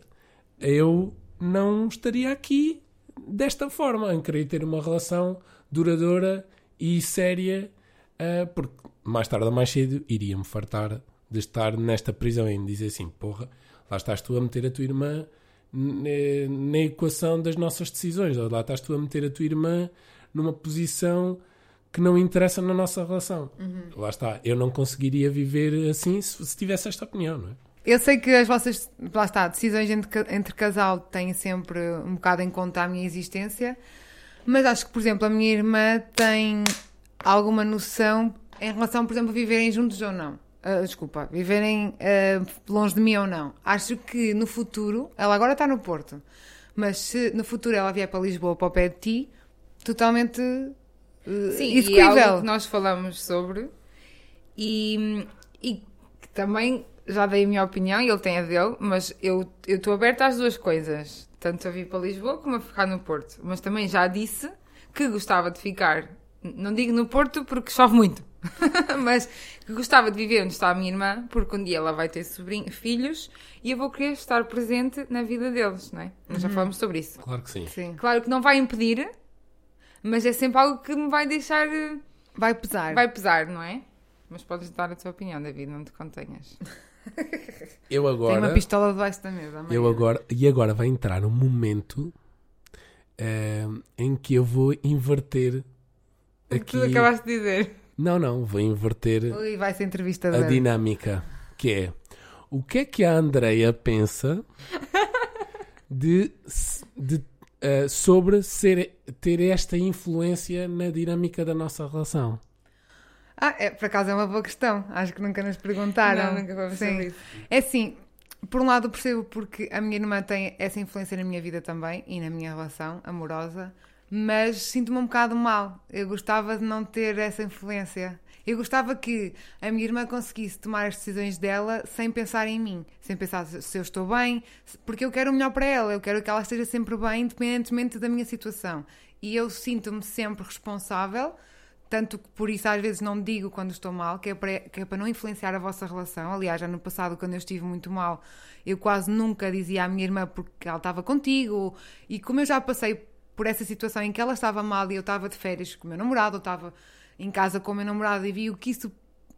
eu não estaria aqui desta forma, em querer ter uma relação duradoura e séria, uh, porque mais tarde ou mais cedo iria-me fartar de estar nesta prisão e me dizer assim: porra, lá estás tu a meter a tua irmã na equação das nossas decisões, lá estás tu a meter a tua irmã numa posição que não interessa na nossa relação. Uhum. Lá está, eu não conseguiria viver assim se, se, tivesse esta opinião, não é? Eu sei que as vossas, lá está, decisões entre, entre casal têm sempre um bocado em conta a minha existência, mas acho que, por exemplo, a minha irmã tem alguma noção em relação, por exemplo, a viverem juntos ou não. Uh, desculpa, viverem uh, longe de mim ou não. Acho que no futuro, ela agora está no Porto, mas se no futuro ela vier para Lisboa, para o pé de ti, totalmente uh, Sim, execuível. E é algo que nós falamos sobre e, e também já dei a minha opinião e ele tem a dele, mas eu estou aberta às duas coisas, tanto a vir para Lisboa como a ficar no Porto. Mas também já disse que gostava de ficar, não digo no Porto porque chove muito, mas que gostava de viver onde está a minha irmã, porque um dia ela vai ter sobrinho, filhos e eu vou querer estar presente na vida deles, não é? Nós já uhum. falamos sobre isso. Claro que sim. sim. Claro que não vai impedir, mas é sempre algo que me vai deixar. Vai pesar. Vai pesar, não é? Mas podes dar a tua opinião, David, não te contenhas. Eu agora. Tem uma pistola debaixo da mesa. Eu agora. E agora vai entrar um momento uh, em que eu vou inverter. O que tu acabaste de dizer. Não, não, vou inverter Ui, vai ser entrevista a dinâmica. Que é o que é que a Andreia pensa de, de uh, sobre ser, ter esta influência na dinâmica da nossa relação? Ah, é, por acaso é uma boa questão. Acho que nunca nos perguntaram. Não, nunca vamos saber isso. É assim, por um lado percebo porque a minha irmã tem essa influência na minha vida também e na minha relação amorosa, mas sinto-me um bocado mal. Eu gostava de não ter essa influência. Eu gostava que a minha irmã conseguisse tomar as decisões dela sem pensar em mim, sem pensar se eu estou bem, porque eu quero o melhor para ela, eu quero que ela esteja sempre bem, independentemente da minha situação. E eu sinto-me sempre responsável, tanto que por isso às vezes não digo quando estou mal, que é, para, que é para não influenciar a vossa relação. Aliás, já no passado, quando eu estive muito mal, eu quase nunca dizia à minha irmã porque ela estava contigo, e como eu já passei por essa situação em que ela estava mal e eu estava de férias com o meu namorado, ou estava em casa com o meu namorado e vi o que isso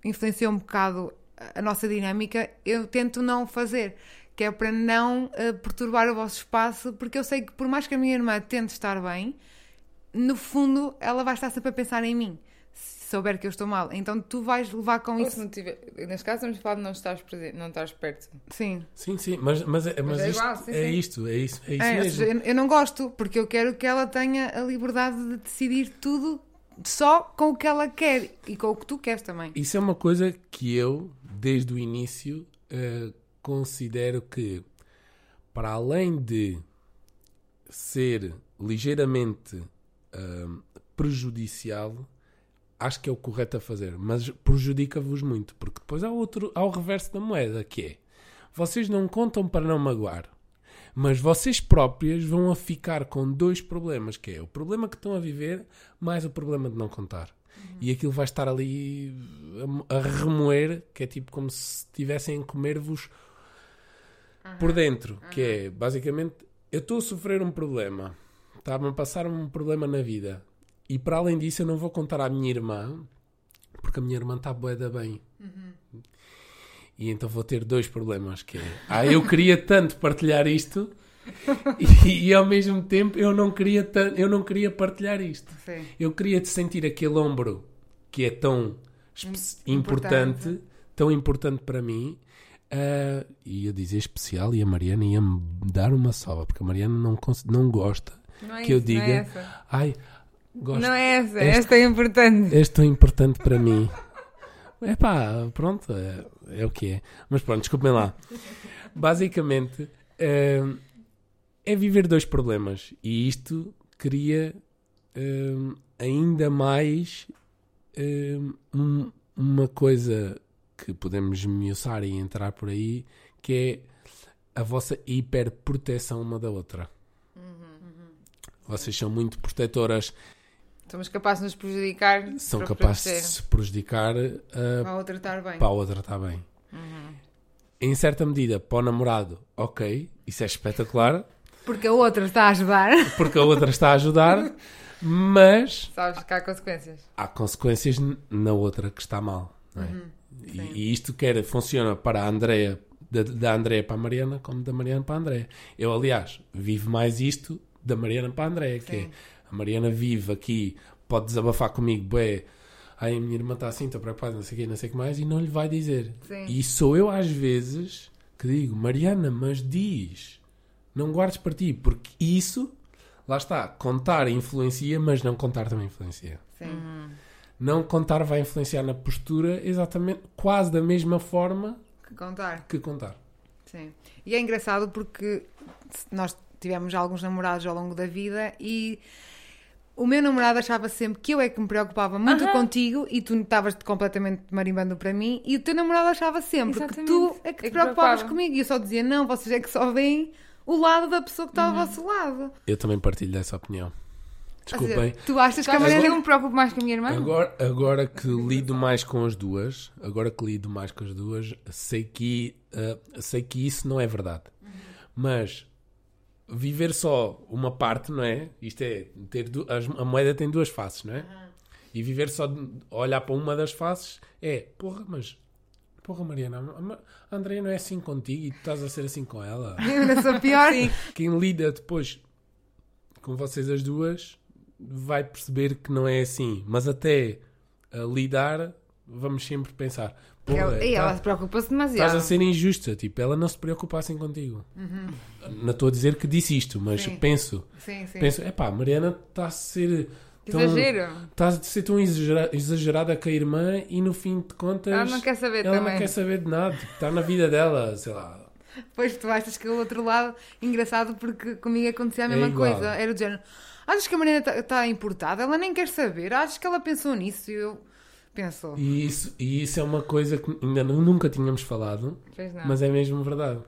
influenciou um bocado a nossa dinâmica, eu tento não fazer, que é para não uh, perturbar o vosso espaço, porque eu sei que por mais que a minha irmã tente estar bem, no fundo ela vai estar sempre a pensar em mim souber que eu estou mal. Então tu vais levar com Ou isso. Se não tiver, neste caso, estamos a falar de não estás, presente, não estás perto. Sim. Sim, sim, mas, mas, é, mas, mas é, isto, igual, sim, é sim. isto, é isso, é isso é, mesmo. Seja, eu não gosto, porque eu quero que ela tenha a liberdade de decidir tudo só com o que ela quer e com o que tu queres também. Isso é uma coisa que eu, desde o início, uh, considero que, para além de ser ligeiramente uh, prejudicial, acho que é o correto a fazer, mas prejudica-vos muito, porque depois há, outro, há o reverso da moeda, que é vocês não contam para não magoar, mas vocês próprias vão a ficar com dois problemas, que é o problema que estão a viver, mais o problema de não contar. E aquilo vai estar ali a, a remoer, que é tipo como se estivessem a comer-vos por dentro. Que é, basicamente, eu estou a sofrer um problema. Está-me a passar um problema na vida. E para além disso, eu não vou contar à minha irmã, porque a minha irmã está bué da bem. E então vou ter dois problemas, que é, ah, eu queria tanto partilhar isto e, e ao mesmo tempo eu não queria tan- eu não queria partilhar isto. Sim. Eu queria te sentir aquele ombro que é tão importante, importante. tão importante para mim. ah, e ia dizer especial e a Mariana ia-me dar uma sova, porque a Mariana não, não gosta Não é que eu isso, é diga, essa. ai, gosto, Não é essa, Este- esta é importante. és tão importante para mim. É pá, pronto, é, é o que é. Mas pronto, desculpem lá. Basicamente, é, é viver dois problemas. E isto cria hum, ainda mais hum, um- uma coisa que podemos esmiuçar e entrar por aí, que é a vossa hiperproteção uma da outra. Vocês são muito protetoras, Somos capazes de nos prejudicar. são capazes de se prejudicar ah, Para outra estar bem. para a outra está bem. Em certa medida, para o namorado, ok, isso é espetacular, Porque a outra está a ajudar. porque a outra está a ajudar, mas Sabes que há consequências. há consequências na outra que está mal. é? e, e isto quer funciona para a Andrea, da, da Andrea para a Mariana, como da Mariana para a Andrea. Eu, aliás, vivo mais isto da Mariana para a Andrea, que é Sim. A Mariana vive aqui, pode desabafar comigo, bué, ai a minha irmã está assim, estou preocupada, não sei o que, não sei o que mais, e não lhe vai dizer. Sim. E sou eu às vezes que digo, Mariana, mas diz, não guardes para ti, porque isso, lá está, contar influencia, mas não contar também influencia. Sim. Não contar vai influenciar na postura exatamente, quase da mesma forma Que contar. que contar. Sim. E é engraçado porque nós tivemos alguns namorados ao longo da vida e o meu namorado achava sempre que eu é que me preocupava muito contigo e tu estavas completamente marimbando para mim e o teu namorado achava sempre que Exatamente. tu é que te É que preocupavas preocupava. comigo e eu só dizia não, vocês é que só veem o lado da pessoa que está Uhum. ao vosso lado. Eu também partilho dessa opinião. Ou seja, Desculpem. tu achas Tu que a que Mariana eu me preocupo mais com a minha irmã? Agora, agora que lido mais com as duas, agora que lido mais com as duas, sei que, ah, sei que isso não é verdade. Mas viver só uma parte, não é? Isto é, ter du- as- a moeda tem duas faces, não é? E viver só de olhar para uma das faces é, porra, mas porra, Mariana, a Andrea não é assim contigo e tu estás a ser assim com ela. Eu ainda sou pior. Quem lida depois com vocês as duas vai perceber que não é assim. Mas até a lidar, vamos sempre pensar: Ela- e ela tá- se preocupa-se estás demasiado. a ser injusta. Tipo, ela não se preocupa assim contigo. Não estou a dizer que disse isto, mas Sim. penso: Sim, sim. penso, epá, Mariana está a ser. tão- Exagero. Está a ser tão exagera- exagerada com a irmã e no fim de contas. Ela não quer saber ela também. não quer saber de nada. Tipo, está na vida dela, sei lá. Pois tu achas que o outro lado, engraçado porque comigo acontecia a É mesma igual. coisa. Era do género, achas que a Mariana está importada? Ela nem quer saber. Achas que ela pensou nisso? E eu penso, E isso, e isso é uma coisa que ainda nu- nunca tínhamos falado, mas é mesmo verdade.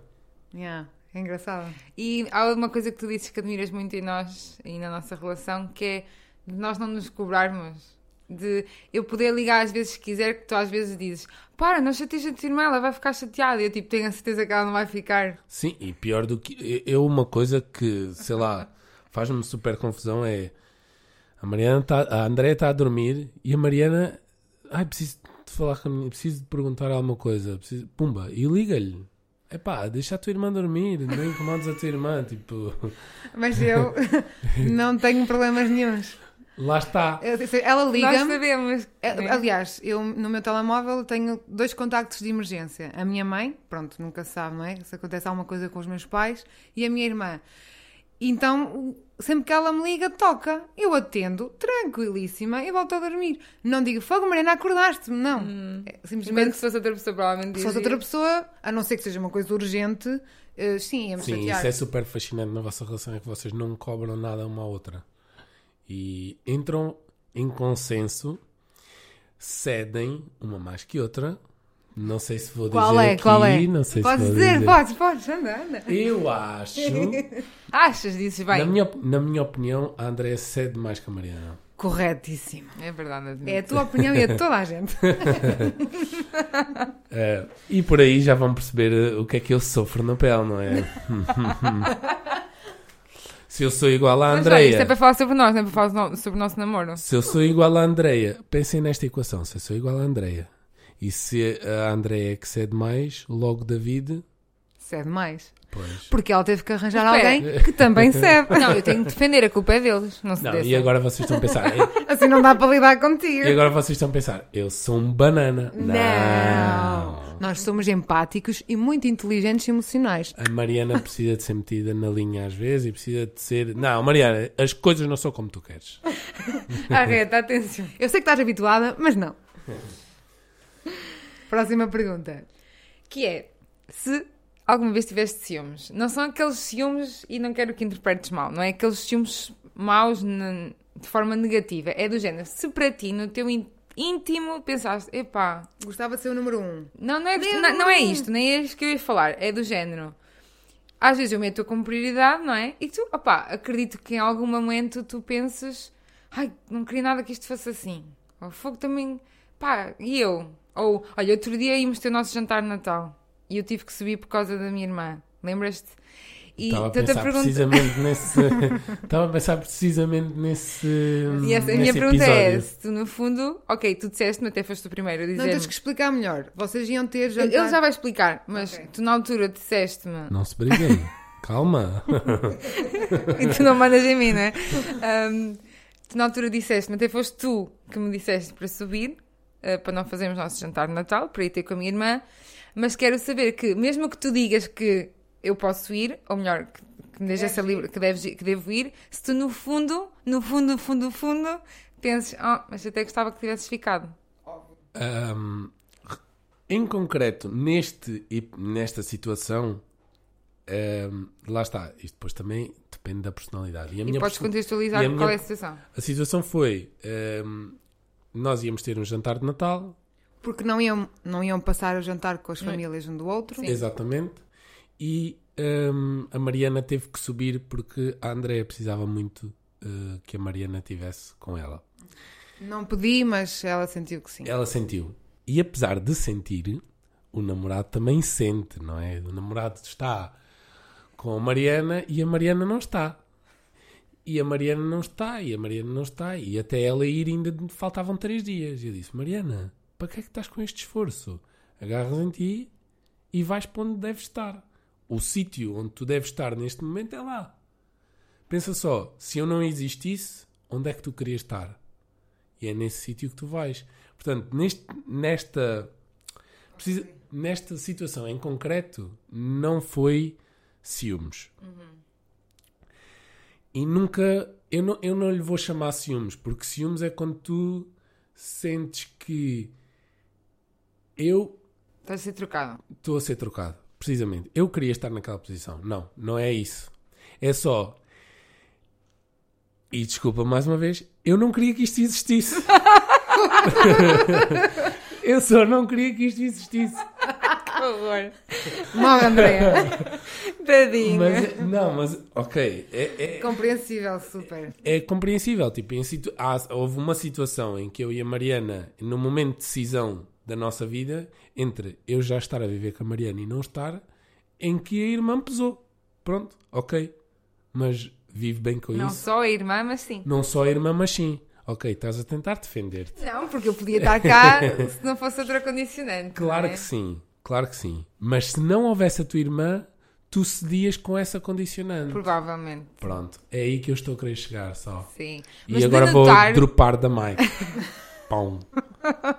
Yeah, é engraçado. E há uma coisa que tu dizes que admiras muito em nós e na nossa relação, que é de nós não nos cobrarmos. De eu poder ligar às vezes que quiser, que tu às vezes dizes para, não chateias a tua irmã, ela vai ficar chateada. E eu tipo, tenho a certeza que ela não vai ficar. Sim, e pior do que. Eu, uma coisa que, sei lá, faz-me super confusão é. A Mariana tá, a Andréia está a dormir e a Mariana. Ai, preciso de falar com a minha. Preciso de perguntar alguma coisa. Preciso, pumba, e liga-lhe. Epá, deixa a tua irmã dormir, não incomodes a tua irmã. Tipo, Mas eu não tenho problemas nenhums. lá está. Eu- Ela Nós liga-me. sabemos. É, né? Aliás, eu no meu telemóvel tenho dois contactos de emergência. A minha mãe, pronto, nunca se sabe, não é? Se acontece alguma coisa com os meus pais, e a minha irmã. Então, sempre que ela me liga, toca. Eu atendo, tranquilíssima, e volto a dormir. Não digo, fogo, Mariana, acordaste-me. Não. É, Enquanto simplesmente, que se fosse outra pessoa, provavelmente se fosse outra pessoa, a não ser que seja uma coisa urgente, eh, sim, ia-me Sim, chatear. isso é super fascinante na vossa relação, é que vocês não cobram nada uma à outra. E entram em consenso, cedem uma mais que outra. Não sei se vou Qual dizer é? aqui, Qual é? não sei Podes se vou dizer, dizer. podes, podes, anda, anda. Eu acho, Achas, dizes bem. na minha, na minha opinião, a Andrea cede mais que a Mariana. Corretíssimo. É verdade, admito. É a tua opinião e a de toda a gente. Eh, e por aí já vão perceber eh, o que é que eu sofro na pele, não é? Se eu sou igual à Mas olha, isto é Andreia, para falar sobre nós, não é para falar no- sobre o nosso namoro. se eu sou igual à Andreia, pensem nesta equação: se eu sou igual à Andreia e se a Andreia é que cede mais, logo David, Cede mais. pois. Porque ela teve que arranjar Espera. alguém que também cede. Não, eu tenho que defender, a culpa é deles. Não se Não, e agora vocês estão a pensar, e Assim não dá para lidar contigo. agora vocês estão a pensar, eu sou um banana. Não. Nós somos empáticos e muito inteligentes e emocionais. A Mariana precisa de ser metida na linha às vezes e precisa de ser. Não, Mariana, as coisas não são como tu queres. Arreta, atenção. Eu sei que estás habituada, mas não. Próxima pergunta. Que é, se alguma vez tiveste ciúmes, não são aqueles ciúmes, e não quero que interpretes mal, não é aqueles ciúmes maus na- de forma negativa, é do género, se para ti, no teu ín- íntimo, pensaste, epá, Gostava de ser o número um. não, não, é, Nem não, não é não. isto, nem é isto que eu ia falar, é do género. Às vezes eu meto como prioridade, não é? E tu, opá, acredito que em algum momento tu penses, ai, não queria nada que isto fosse assim. Ou fogo também, pá, e eu? Ou, olha, outro dia íamos ter o nosso jantar de Natal e eu tive que subir por causa da minha irmã, lembras-te? E Estava a tu-te pensar pergunta- precisamente nesse. Estava a pensar precisamente nesse. E essa, a minha pergunta é: episódio. se tu no fundo, ok, tu disseste-me, até foste o primeiro a Não, dizer. tens que explicar melhor. Vocês iam ter jantar... Ele já vai explicar, mas Ok. tu na altura disseste-me. Não se briguem. Calma. e tu não mandas em mim, né? Um, tu na altura disseste-me, até foste tu que me disseste para subir, uh, para não fazermos nosso jantar de Natal, para ir ter com a minha irmã, mas quero saber que, mesmo que tu digas que eu posso ir, ou melhor, que, que me deixes essa livre, que, deves, que devo ir, se tu no fundo, no fundo, no fundo, no fundo, penses, ah, mas até gostava que tivesses ficado. Ahm, em concreto, neste, e- nesta situação, ahm, lá está. Isto depois também depende da personalidade. E a E minha podes person- contextualizar e a qual minha- é a situação. A situação foi: ahm, nós íamos ter um jantar de Natal, Porque não iam, não iam passar o jantar com as famílias um do outro. Sim. exatamente, e ahm, a Mariana teve que subir porque a Andrea precisava muito ah, que a Mariana tivesse com ela. Não pedi, mas ela sentiu que sim. Ela sentiu. E apesar de sentir, o namorado também sente, não é? O namorado está com a Mariana e a Mariana não está. E a Mariana não está, e a Mariana não está, e até ela ir ainda faltavam três dias. E eu disse: Mariana, para que é que estás com este esforço? Agarras em ti e vais para onde deves estar. O sítio onde tu deves estar neste momento é lá. Pensa só: se eu não existisse, onde é que tu querias estar? E é nesse sítio que tu vais. Portanto, neste, nesta, precisa- nesta situação em concreto, não foi ciúmes. E nunca. Eu não, eu não lhe vou chamar ciúmes, porque ciúmes é quando tu sentes que eu Estás a ser trocado. estou a ser trocado. Precisamente. Eu queria estar naquela posição. Não, não é isso. É só. E desculpa mais uma vez, eu não queria que isto existisse. eu só não queria que isto existisse. Horror. Morre, Andréa. Tadinho. Mas, não, mas, ok. É, é, Compreensível, super. é compreensível. Tipo, em situ... há- houve uma situação em que eu e a Mariana, no momento de decisão da nossa vida, entre eu já estar a viver com a Mariana e não estar, em que a irmã pesou. Pronto, ok. Mas vive bem com Não isso. só a irmã, mas sim. Não só a irmã, mas sim. Ok, estás a tentar defender-te. Não, porque eu podia estar cá se não fosse outra condicionante. Claro não é? que sim, claro que sim. Mas se não houvesse a tua irmã, tu cedias com essa condicionante. Provavelmente, Pronto, é aí que eu estou a querer chegar só. sim. E Mas de agora notar- vou dropar da mic. Pão.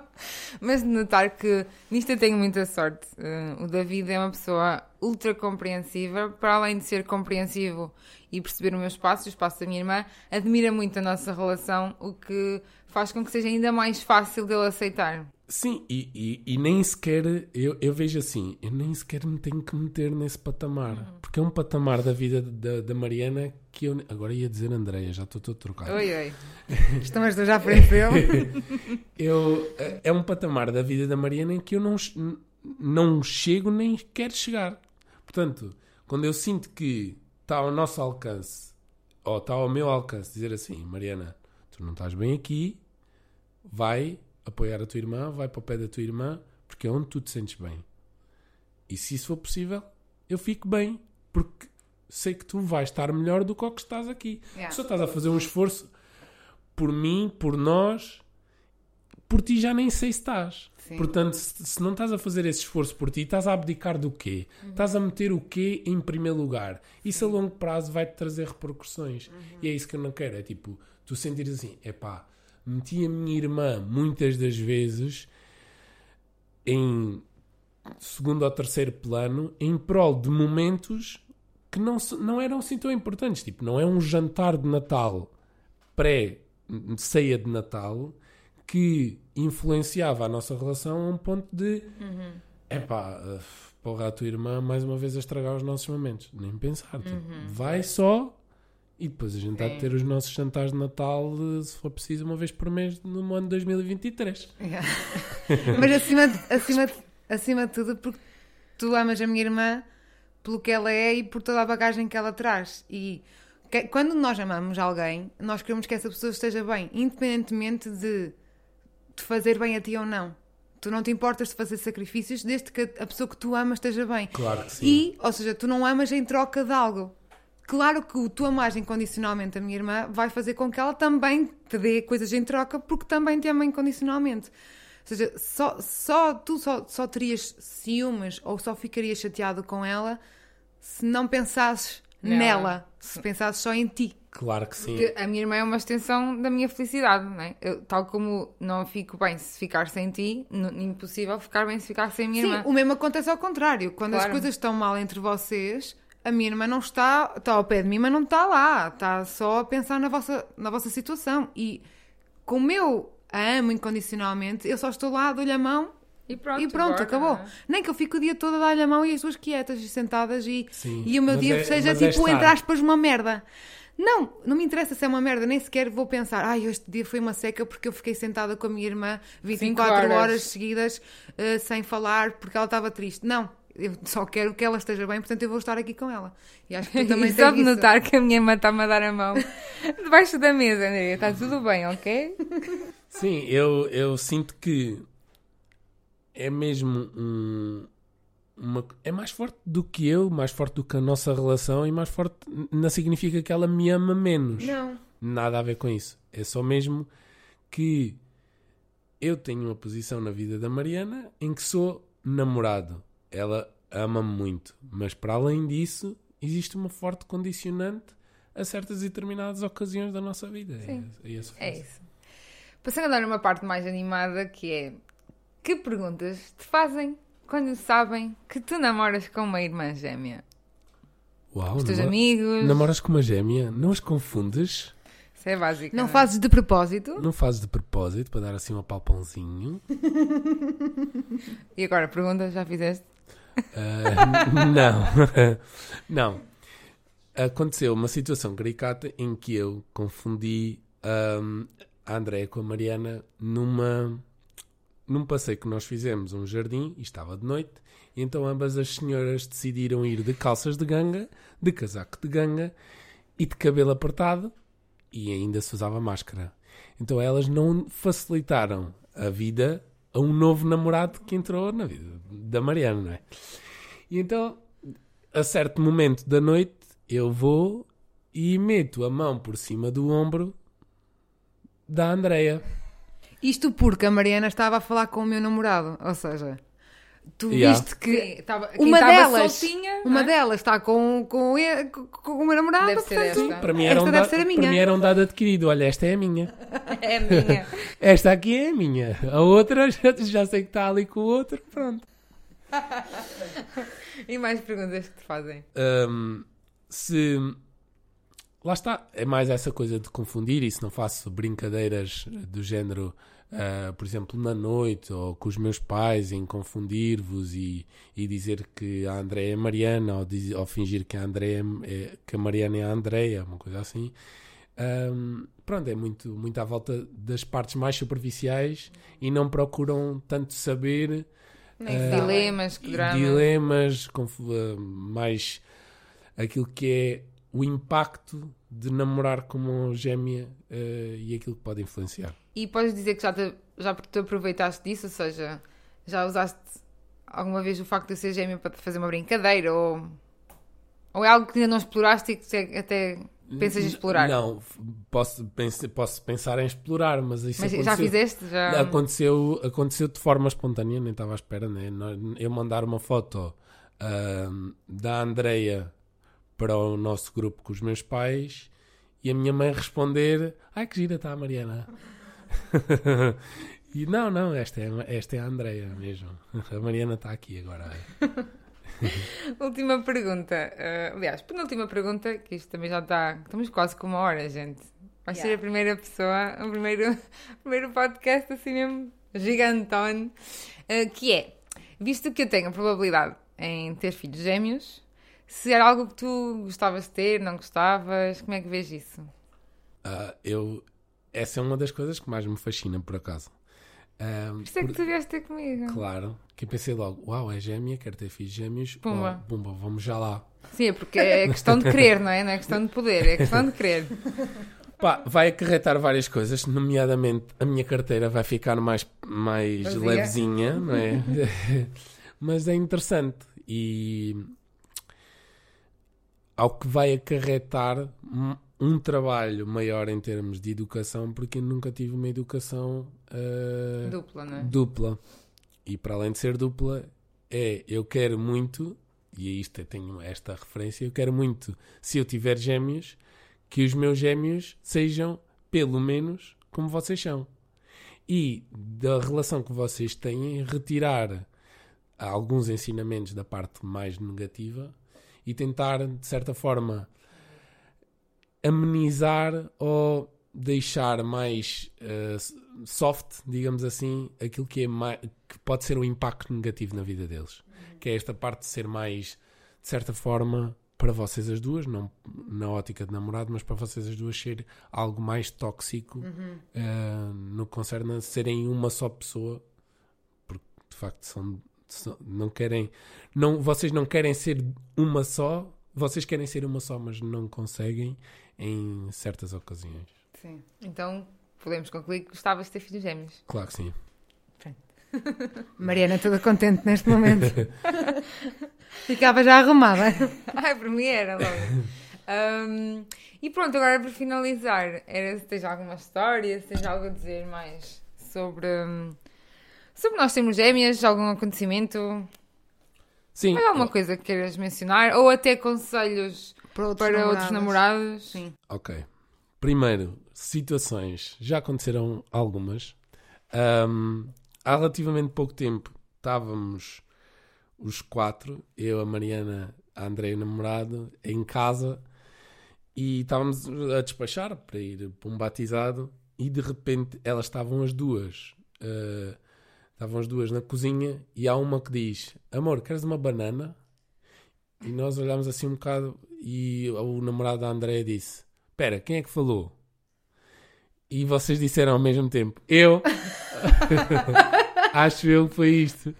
Mas de notar que nisto eu tenho muita sorte. Uh, o David é uma pessoa ultra compreensiva, para além de ser compreensivo e perceber o meu espaço e o espaço da minha irmã, admira muito a nossa relação, o que faz com que seja ainda mais fácil dele aceitar. Sim, e, e- e nem sequer, eu, eu vejo assim, eu nem sequer me tenho que meter nesse patamar. Porque é um patamar da vida da, da Mariana que eu. Agora ia dizer Andreia, já estou todo trocado. Oi, oi. Estão as duas à frente dele. Eu, é um patamar da vida da Mariana em que eu não, não chego nem quero chegar. Portanto, quando eu sinto que está ao nosso alcance, ou está ao meu alcance, dizer assim, Mariana, Tu não estás bem aqui, vai apoiar a tua irmã, vai para o pé da tua irmã, porque é onde tu te sentes bem. E se isso for possível, eu fico bem, porque sei que tu vais estar melhor do que o que estás aqui. Yeah. Só estás a fazer um esforço por mim, por nós, por ti já nem sei se estás. Sim. Portanto, se, se não estás a fazer esse esforço por ti, estás a abdicar do quê? Estás a meter o quê em primeiro lugar? Isso a longo prazo vai-te trazer repercussões. E é isso que eu não quero. É tipo, tu sentires assim, epá, meti a minha irmã muitas das vezes em segundo ou terceiro plano em prol de momentos que não, não eram assim tão importantes. Tipo, não é um jantar de Natal pré-ceia de Natal que influenciava a nossa relação a um ponto de epá, uh, porra, a tua irmã mais uma vez a estragar os nossos momentos. Nem pensar. tipo, vai só e depois a gente há É. de ter os nossos jantares de Natal, uh, se for preciso, uma vez por mês no ano 2023. Yeah. Mas acima de, acima, de, acima de tudo, porque tu amas a minha irmã pelo que ela é e por toda a bagagem que ela traz. E que- quando nós amamos alguém, nós queremos que essa pessoa esteja bem, independentemente de te fazer bem a ti ou não. Tu não te importas de fazer sacrifícios desde que a pessoa que tu amas esteja bem. Claro que sim. E, ou seja, tu não amas em troca de algo. Claro que o tu amares incondicionalmente a minha irmã vai fazer com que ela também te dê coisas em troca porque também te ama incondicionalmente. Ou seja, só, só, tu só, só terias ciúmes ou só ficarias chateado com ela se não pensasses Nela. nela, se pensasses só em ti. Claro que sim. Porque a minha irmã é uma extensão da minha felicidade, não é? Eu, tal como não fico bem se ficar sem ti, n- impossível ficar bem se ficar sem a minha Sim, irmã. o mesmo acontece ao contrário. Quando as Claro. coisas estão mal entre vocês, a minha irmã não está, está ao pé de mim, mas não está lá. Está só a pensar na vossa, na vossa situação. E como eu a amo incondicionalmente, eu só estou lá, dou-lhe a mão E pronto, e pronto, acabou. Nem que eu fique o dia todo a dar-lhe a mão e as duas quietas e sentadas e, Sim, e o meu dia é- seja é tipo, estar. entre aspas, uma merda. Não, não me interessa se é uma merda, nem sequer vou pensar, ai, este dia foi uma seca porque eu fiquei sentada com a minha irmã 24 horas. horas. seguidas eh, sem falar porque ela estava triste. Não, eu só quero que ela esteja bem, portanto eu vou estar aqui com ela. E acho que tu também e só de notar que a minha irmã está-me a dar a mão debaixo da mesa, Andréia. Está tudo bem, ok? Sim, eu, eu sinto que é mesmo um, uma, é mais forte do que eu, mais forte do que a nossa relação e mais forte não significa que ela me ama menos. Não. Nada a ver com isso. É só mesmo que eu tenho uma posição na vida da Mariana em que sou namorado. Ela ama-me muito, mas para além disso, existe uma forte condicionante a certas e determinadas ocasiões da nossa vida. Sim. É, é, É isso. Passando agora a uma parte mais animada que é que perguntas te fazem quando sabem que tu namoras com uma irmã gêmea? Uau, Os teus namora- amigos? Namoras com uma gêmea? Não as confundes? Isso é básico. Não é? fazes de propósito? Não fazes de propósito para dar assim um apalpãozinho? E agora, pergunta, já fizeste? Ah, não. não. Aconteceu uma situação caricata em que eu confundi ahm, a Andréia com a Mariana numa, num passeio que nós fizemos, um jardim, e estava de noite, então ambas as senhoras decidiram ir de calças de ganga, de casaco de ganga e de cabelo apertado, e ainda se usava máscara. Então elas não facilitaram a vida a um novo namorado que entrou na vida da Mariana, não é? E então, a certo momento da noite, eu vou e meto a mão por cima do ombro da Andreia. Isto porque a Mariana estava a falar com o meu namorado. Ou seja, tu Yeah. viste que Sim, tava- uma delas, soltinha, uma é? delas está com, com, com, meu namorado. Deve ser portanto, esta. Para mim, era Esta um deve dado, ser a minha. para mim era um dado adquirido. Olha, esta é a minha. É minha. Esta aqui é a minha. A outra já, já sei que está ali com o outro. Pronto. e mais perguntas que te fazem? Hum, se lá está, é mais essa coisa de confundir e se não faço brincadeiras do género, ah, por exemplo, na noite ou com os meus pais em confundir-vos e, e dizer que a Andréia é Mariana ou, diz- ou fingir que a Andréia é, que a Mariana é a Andréia, uma coisa assim. Hum, pronto, é muito, muito à volta das partes mais superficiais e não procuram tanto saber Nem Ah, dilemas, que drama. dilemas, confu- uh, mais aquilo que é o impacto de namorar com uma gêmea uh, e aquilo que pode influenciar. E podes dizer que já te, já te aproveitaste disso, ou seja, já usaste alguma vez o facto de ser gêmea para fazer uma brincadeira ou, ou é algo que ainda não exploraste e que até pensas em explorar? Não, posso, pense, posso pensar em explorar, mas isso mas já fizeste? Já... Aconteceu, aconteceu de forma espontânea, nem estava à espera, né? Eu mandar uma foto uh, da Andreia para o nosso grupo com os meus pais e a minha mãe responder: Ai que gira está a Mariana. e não, não, esta é, esta é a Andreia mesmo. A Mariana está aqui agora. Última pergunta. Uh, aliás, penúltima pergunta, que isto também já está. Estamos quase com uma hora, gente. Vai yeah. ser a primeira pessoa, o primeiro, primeiro podcast assim mesmo gigantone. Uh, que é, visto que eu tenho a probabilidade em ter filhos gêmeos, se era algo que tu gostavas de ter, não gostavas, como é que vês isso? Uh, eu, essa é uma das coisas que mais me fascina, por acaso. Um, Isto é por... que tu vieste ter comigo. Claro, que eu pensei logo, uau, é gêmea, quero ter filhos gêmeos, pumba. Oh, pumba, vamos já lá. Sim, é porque é questão de querer, não é? Não é questão de poder, é questão de querer. Pá, vai acarretar várias coisas, nomeadamente a minha carteira vai ficar mais, mais levezinha, não é? Mas é interessante e ao que vai acarretar um trabalho maior em termos de educação, porque eu nunca tive uma educação uh, dupla, não é? Dupla. E para além de ser dupla, é eu quero muito, e isto eu tenho esta referência, eu quero muito, se eu tiver gêmeos, que os meus gêmeos sejam pelo menos como vocês são. E da relação que vocês têm, retirar alguns ensinamentos da parte mais negativa e tentar, de certa forma, amenizar ou deixar mais uh, soft, digamos assim, aquilo que, é mais, que pode ser um impacto negativo na vida deles. Que é esta parte de ser mais, de certa forma, para vocês as duas, não na ótica de namorado, mas para vocês as duas ser algo mais tóxico uhum. uh, no que concerne a serem uma só pessoa, porque de facto são, são, não querem, não, vocês não querem ser uma só, vocês querem ser uma só, mas não conseguem em certas ocasiões. Sim. Então podemos concluir que gostavas de ter filhos gêmeos. Claro que sim. Mariana toda contente neste momento. Ficava já arrumada. Ai, para mim era logo. Um, e pronto, agora para finalizar, era se tens alguma história, se tens algo a dizer mais sobre, sobre nós termos gêmeas, algum acontecimento. Sim. Mais alguma coisa que queiras mencionar? Ou até conselhos para outros, para namorados. outros namorados? Sim. Ok. Primeiro, situações. Já aconteceram algumas. Um, há relativamente pouco tempo estávamos os quatro, eu, a Mariana, a André e o namorado, em casa e estávamos a despachar para ir para um batizado e de repente elas estavam as duas. Uh, estavam as duas na cozinha e há uma que diz: Amor, queres uma banana? E nós olhámos assim um bocado e o namorado da Andréia disse: Espera, quem é que falou? E vocês disseram ao mesmo tempo: Eu. Acho eu que foi isto.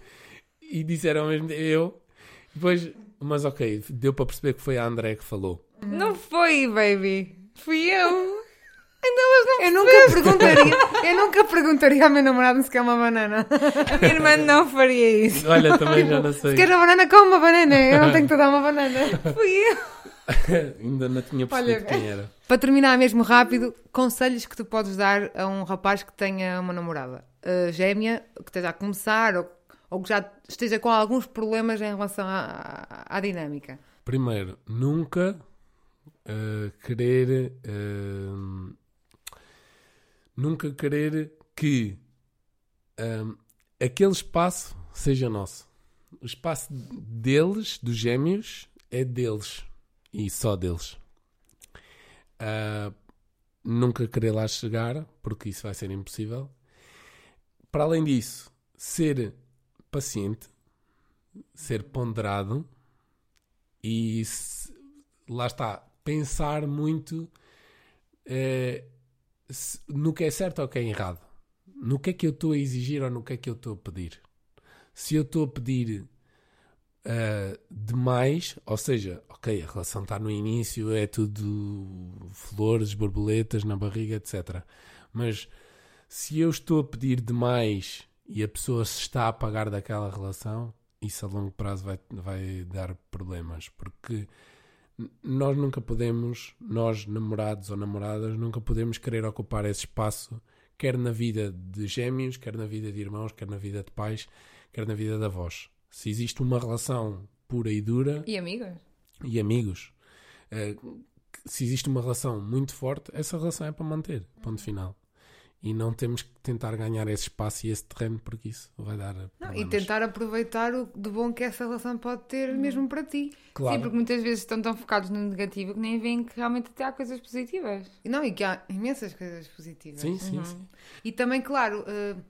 E disseram ao mesmo tempo: Eu. Depois, mas ok, deu para perceber que foi a André que falou. Não foi, baby. Fui eu. Não eu nunca perguntaria Eu nunca perguntaria ao meu namorado se quer uma banana. A minha irmã não faria isso. Olha, também já não sei. Se quer uma banana, come uma banana. Eu não tenho que te dar uma banana. Fui eu. Ainda não tinha percebido Olha, quem era. Para terminar mesmo rápido, conselhos que tu podes dar a um rapaz que tenha uma namorada uh, gêmea, que esteja a começar ou, ou que já esteja com alguns problemas em relação à, à dinâmica? Primeiro, nunca uh, querer. Uh, nunca querer que aquele espaço seja nosso. O espaço deles, dos gêmeos, é deles e só deles. Uh, nunca querer lá chegar, porque isso vai ser impossível. Para além disso, ser paciente, ser ponderado e se, lá está, pensar muito se, no que é certo ou o que é errado. No que é que eu estou a exigir ou no que é que eu estou a pedir. Se eu estou a pedir uh, demais, ou seja, ok, a relação está no início, é tudo flores, borboletas na barriga, etc. Mas se eu estou a pedir demais e a pessoa se está a apagar daquela relação, isso a longo prazo vai, vai dar problemas, porque nós nunca podemos, nós namorados ou namoradas, nunca podemos querer ocupar esse espaço, quer na vida de gêmeos, quer na vida de irmãos, quer na vida de pais, quer na vida de avós. Se existe uma relação pura e dura. E amigos. E amigos. Uh, se existe uma relação muito forte, essa relação é para manter. Ponto final e não temos que tentar ganhar esse espaço e esse terreno porque isso vai dar não, e tentar aproveitar o de bom que essa relação pode ter mesmo para ti claro. sim, porque muitas vezes estão tão focados no negativo que nem veem que realmente até há coisas positivas não, e que há imensas coisas positivas sim, sim, uhum. sim. e também, claro uh,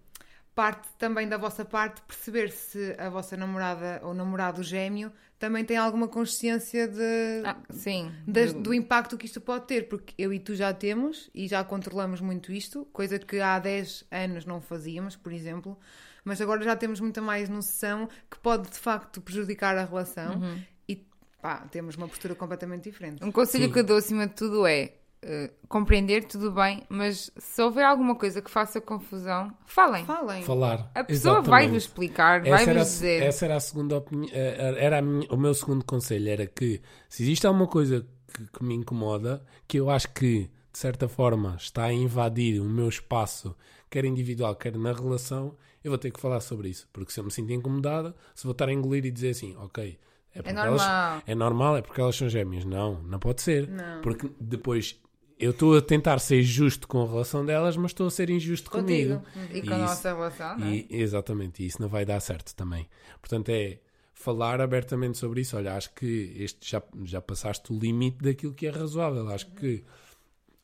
parte também da vossa parte perceber se a vossa namorada ou namorado gêmeo também tem alguma consciência de, ah, sim. De, do impacto que isto pode ter, porque eu e tu já temos e já controlamos muito isto, coisa que há 10 anos não fazíamos, por exemplo, mas agora já temos muita mais noção que pode de facto prejudicar a relação uhum. e pá, temos uma postura completamente diferente. Um conselho sim. que eu dou acima de tudo é Uh, compreender, tudo bem, mas se houver alguma coisa que faça confusão, falem. Falem. Falar. A pessoa vai-vos explicar, vai-vos dizer. Essa era a segunda opinião, eh, eh, era minha, o meu segundo conselho, era que se existe alguma coisa que, que, me incomoda, que eu acho que, de certa forma, está a invadir o meu espaço, quer individual, quer na relação, eu vou ter que falar sobre isso. Porque se eu me sinto incomodada, se vou estar a engolir e dizer assim, ok, é, é normal. Elas, é normal, é porque elas são gêmeas. Não, não pode ser. Não. Porque depois eu estou a tentar ser justo com a relação delas, mas estou a ser injusto Contigo. comigo. E com a nossa relação, não é? E, exatamente, e isso não vai dar certo também. Portanto, é falar abertamente sobre isso. Olha, acho que este já, já passaste o limite daquilo que é razoável. Acho que,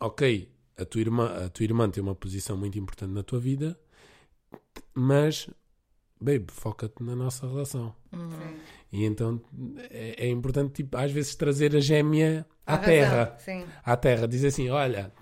ok, a tua, irmã, a tua irmã tem uma posição muito importante na tua vida, mas, babe, foca-te na nossa relação. Uhum. E então é, é, importante, tipo, às vezes, trazer a gêmea à a terra. Razão, à terra. Dizer assim: olha,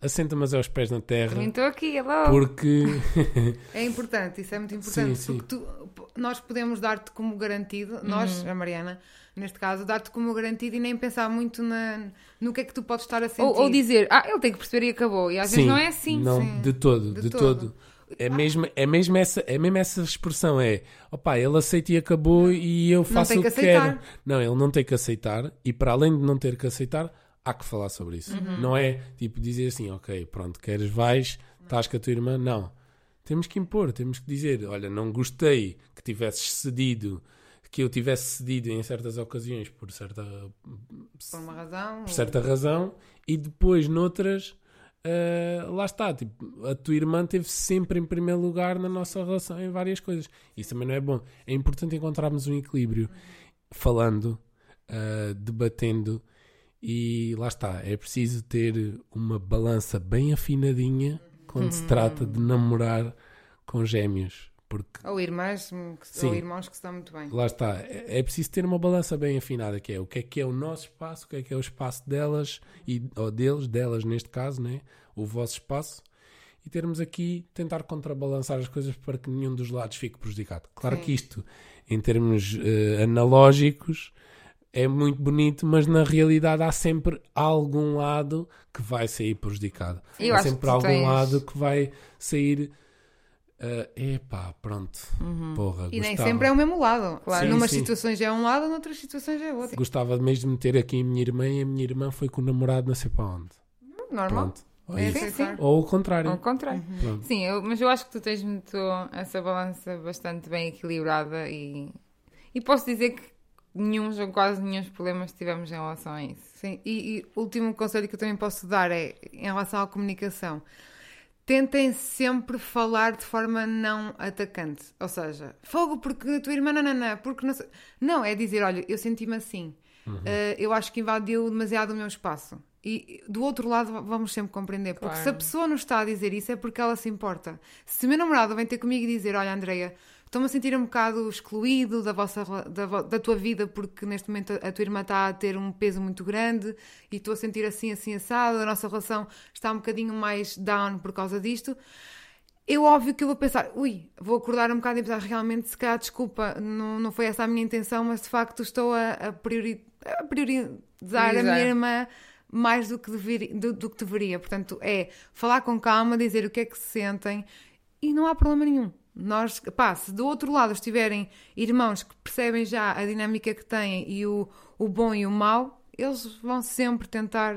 assenta mas aos pés na terra. Estou aqui, hello. Porque. é importante, isso é muito importante. Sim, porque sim. Tu, nós podemos dar-te como garantido, uhum. nós, a Mariana, neste caso, dar-te como garantido e nem pensar muito na, no que é que tu podes estar a sentir. Ou, ou dizer, ah, ele tem que perceber e acabou. E às sim, vezes não é assim. Não, sim. de todo, de, de todo. todo. É mesmo, é, mesmo essa, é mesmo essa expressão, é opá, ele aceita e acabou e eu faço o que, que quero. Não, ele não tem que aceitar e para além de não ter que aceitar, há que falar sobre isso. Uhum. Não é tipo dizer assim, ok, pronto, queres, vais, estás com a tua irmã. Não. Temos que impor, temos que dizer, olha, não gostei que tivesses cedido, que eu tivesse cedido em certas ocasiões por certa... Por uma razão. Por certa ou... razão e depois noutras Uh, lá está, tipo, a tua irmã esteve sempre em primeiro lugar na nossa relação em várias coisas. Isso também não é bom. É importante encontrarmos um equilíbrio, falando, uh, debatendo, e lá está. É preciso ter uma balança bem afinadinha quando uhum. se trata de namorar com gêmeos. Porque... Ou irmãs, Sim, ou irmãos que estão muito bem. Lá está. É, é preciso ter uma balança bem afinada, que é o que é que é o nosso espaço, o que é que é o espaço delas, e, ou deles, delas neste caso, né? o vosso espaço, e termos aqui, tentar contrabalançar as coisas para que nenhum dos lados fique prejudicado. Claro Sim. que isto, em termos uh, analógicos, é muito bonito, mas na realidade há sempre algum lado que vai sair prejudicado. Eu há sempre algum tens... lado que vai sair Uh, epá, pronto. Uhum. Porra, e gostava. nem sempre é o mesmo lado. Claro. Sim, Numas sim. situações é um lado, noutras situações é outro. Gostava mesmo de meter aqui a minha irmã e a minha irmã foi com o namorado não sei para onde. Normal. Pronto. Ou, é sim, sim. Ou o contrário. Ou o contrário. Uhum. Sim, eu, mas eu acho que tu tens muito essa balança bastante bem equilibrada e, e posso dizer que nenhum ou quase nenhum problemas tivemos em relação a isso. Sim, e, e o último conselho que eu também posso dar é em relação à comunicação tentem sempre falar de forma não atacante. Ou seja, fogo porque a tua irmã, não, não, não, porque não, não é dizer, olha, eu senti-me assim, uhum. uh, eu acho que invadiu demasiado o meu espaço. E do outro lado vamos sempre compreender, porque claro. se a pessoa não está a dizer isso é porque ela se importa. Se o meu namorado vem ter comigo e dizer, olha Andreia, estou-me a sentir um bocado excluído da, vossa, da, da tua vida porque neste momento a, tua irmã está a ter um peso muito grande e estou a sentir assim, assim, assado, a nossa relação está um bocadinho mais down por causa disto. eu óbvio que eu vou pensar, ui, vou acordar um bocado e pensar, realmente, se calhar, desculpa, não, não foi essa a minha intenção, mas de facto estou a, a, priori, a priorizar a minha irmã mais do que, deveria, do, do, que deveria. Portanto, é falar com calma, dizer o que é que se sentem e não há problema nenhum. Nós, pá, se do outro lado estiverem irmãos que percebem já a dinâmica que têm e o, o bom e o mau, eles vão sempre tentar.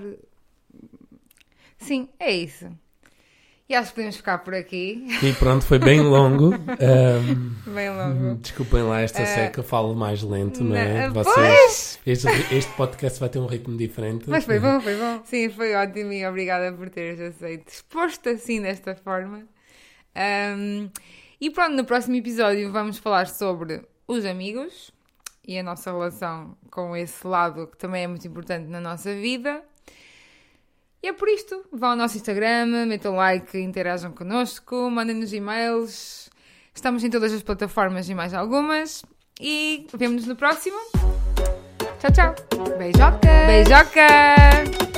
Sim, é isso. E acho que podemos ficar por aqui. E pronto, foi bem longo. Um, bem longo. Desculpem lá esta uh, seca, falo mais lento, não é? Vocês, este, este podcast vai ter um ritmo diferente. Mas foi bom, foi bom. Sim, foi ótimo e obrigada por teres aceito. Exposto assim desta forma. Um, e pronto, no próximo episódio vamos falar sobre os amigos e a nossa relação com esse lado que também é muito importante na nossa vida. E é por isto. Vão ao nosso Instagram, metam like, interajam connosco, mandem-nos e-mails. Estamos em todas as plataformas e mais algumas. E vemo-nos no próximo. Tchau, tchau. Beijoca! Beijoca!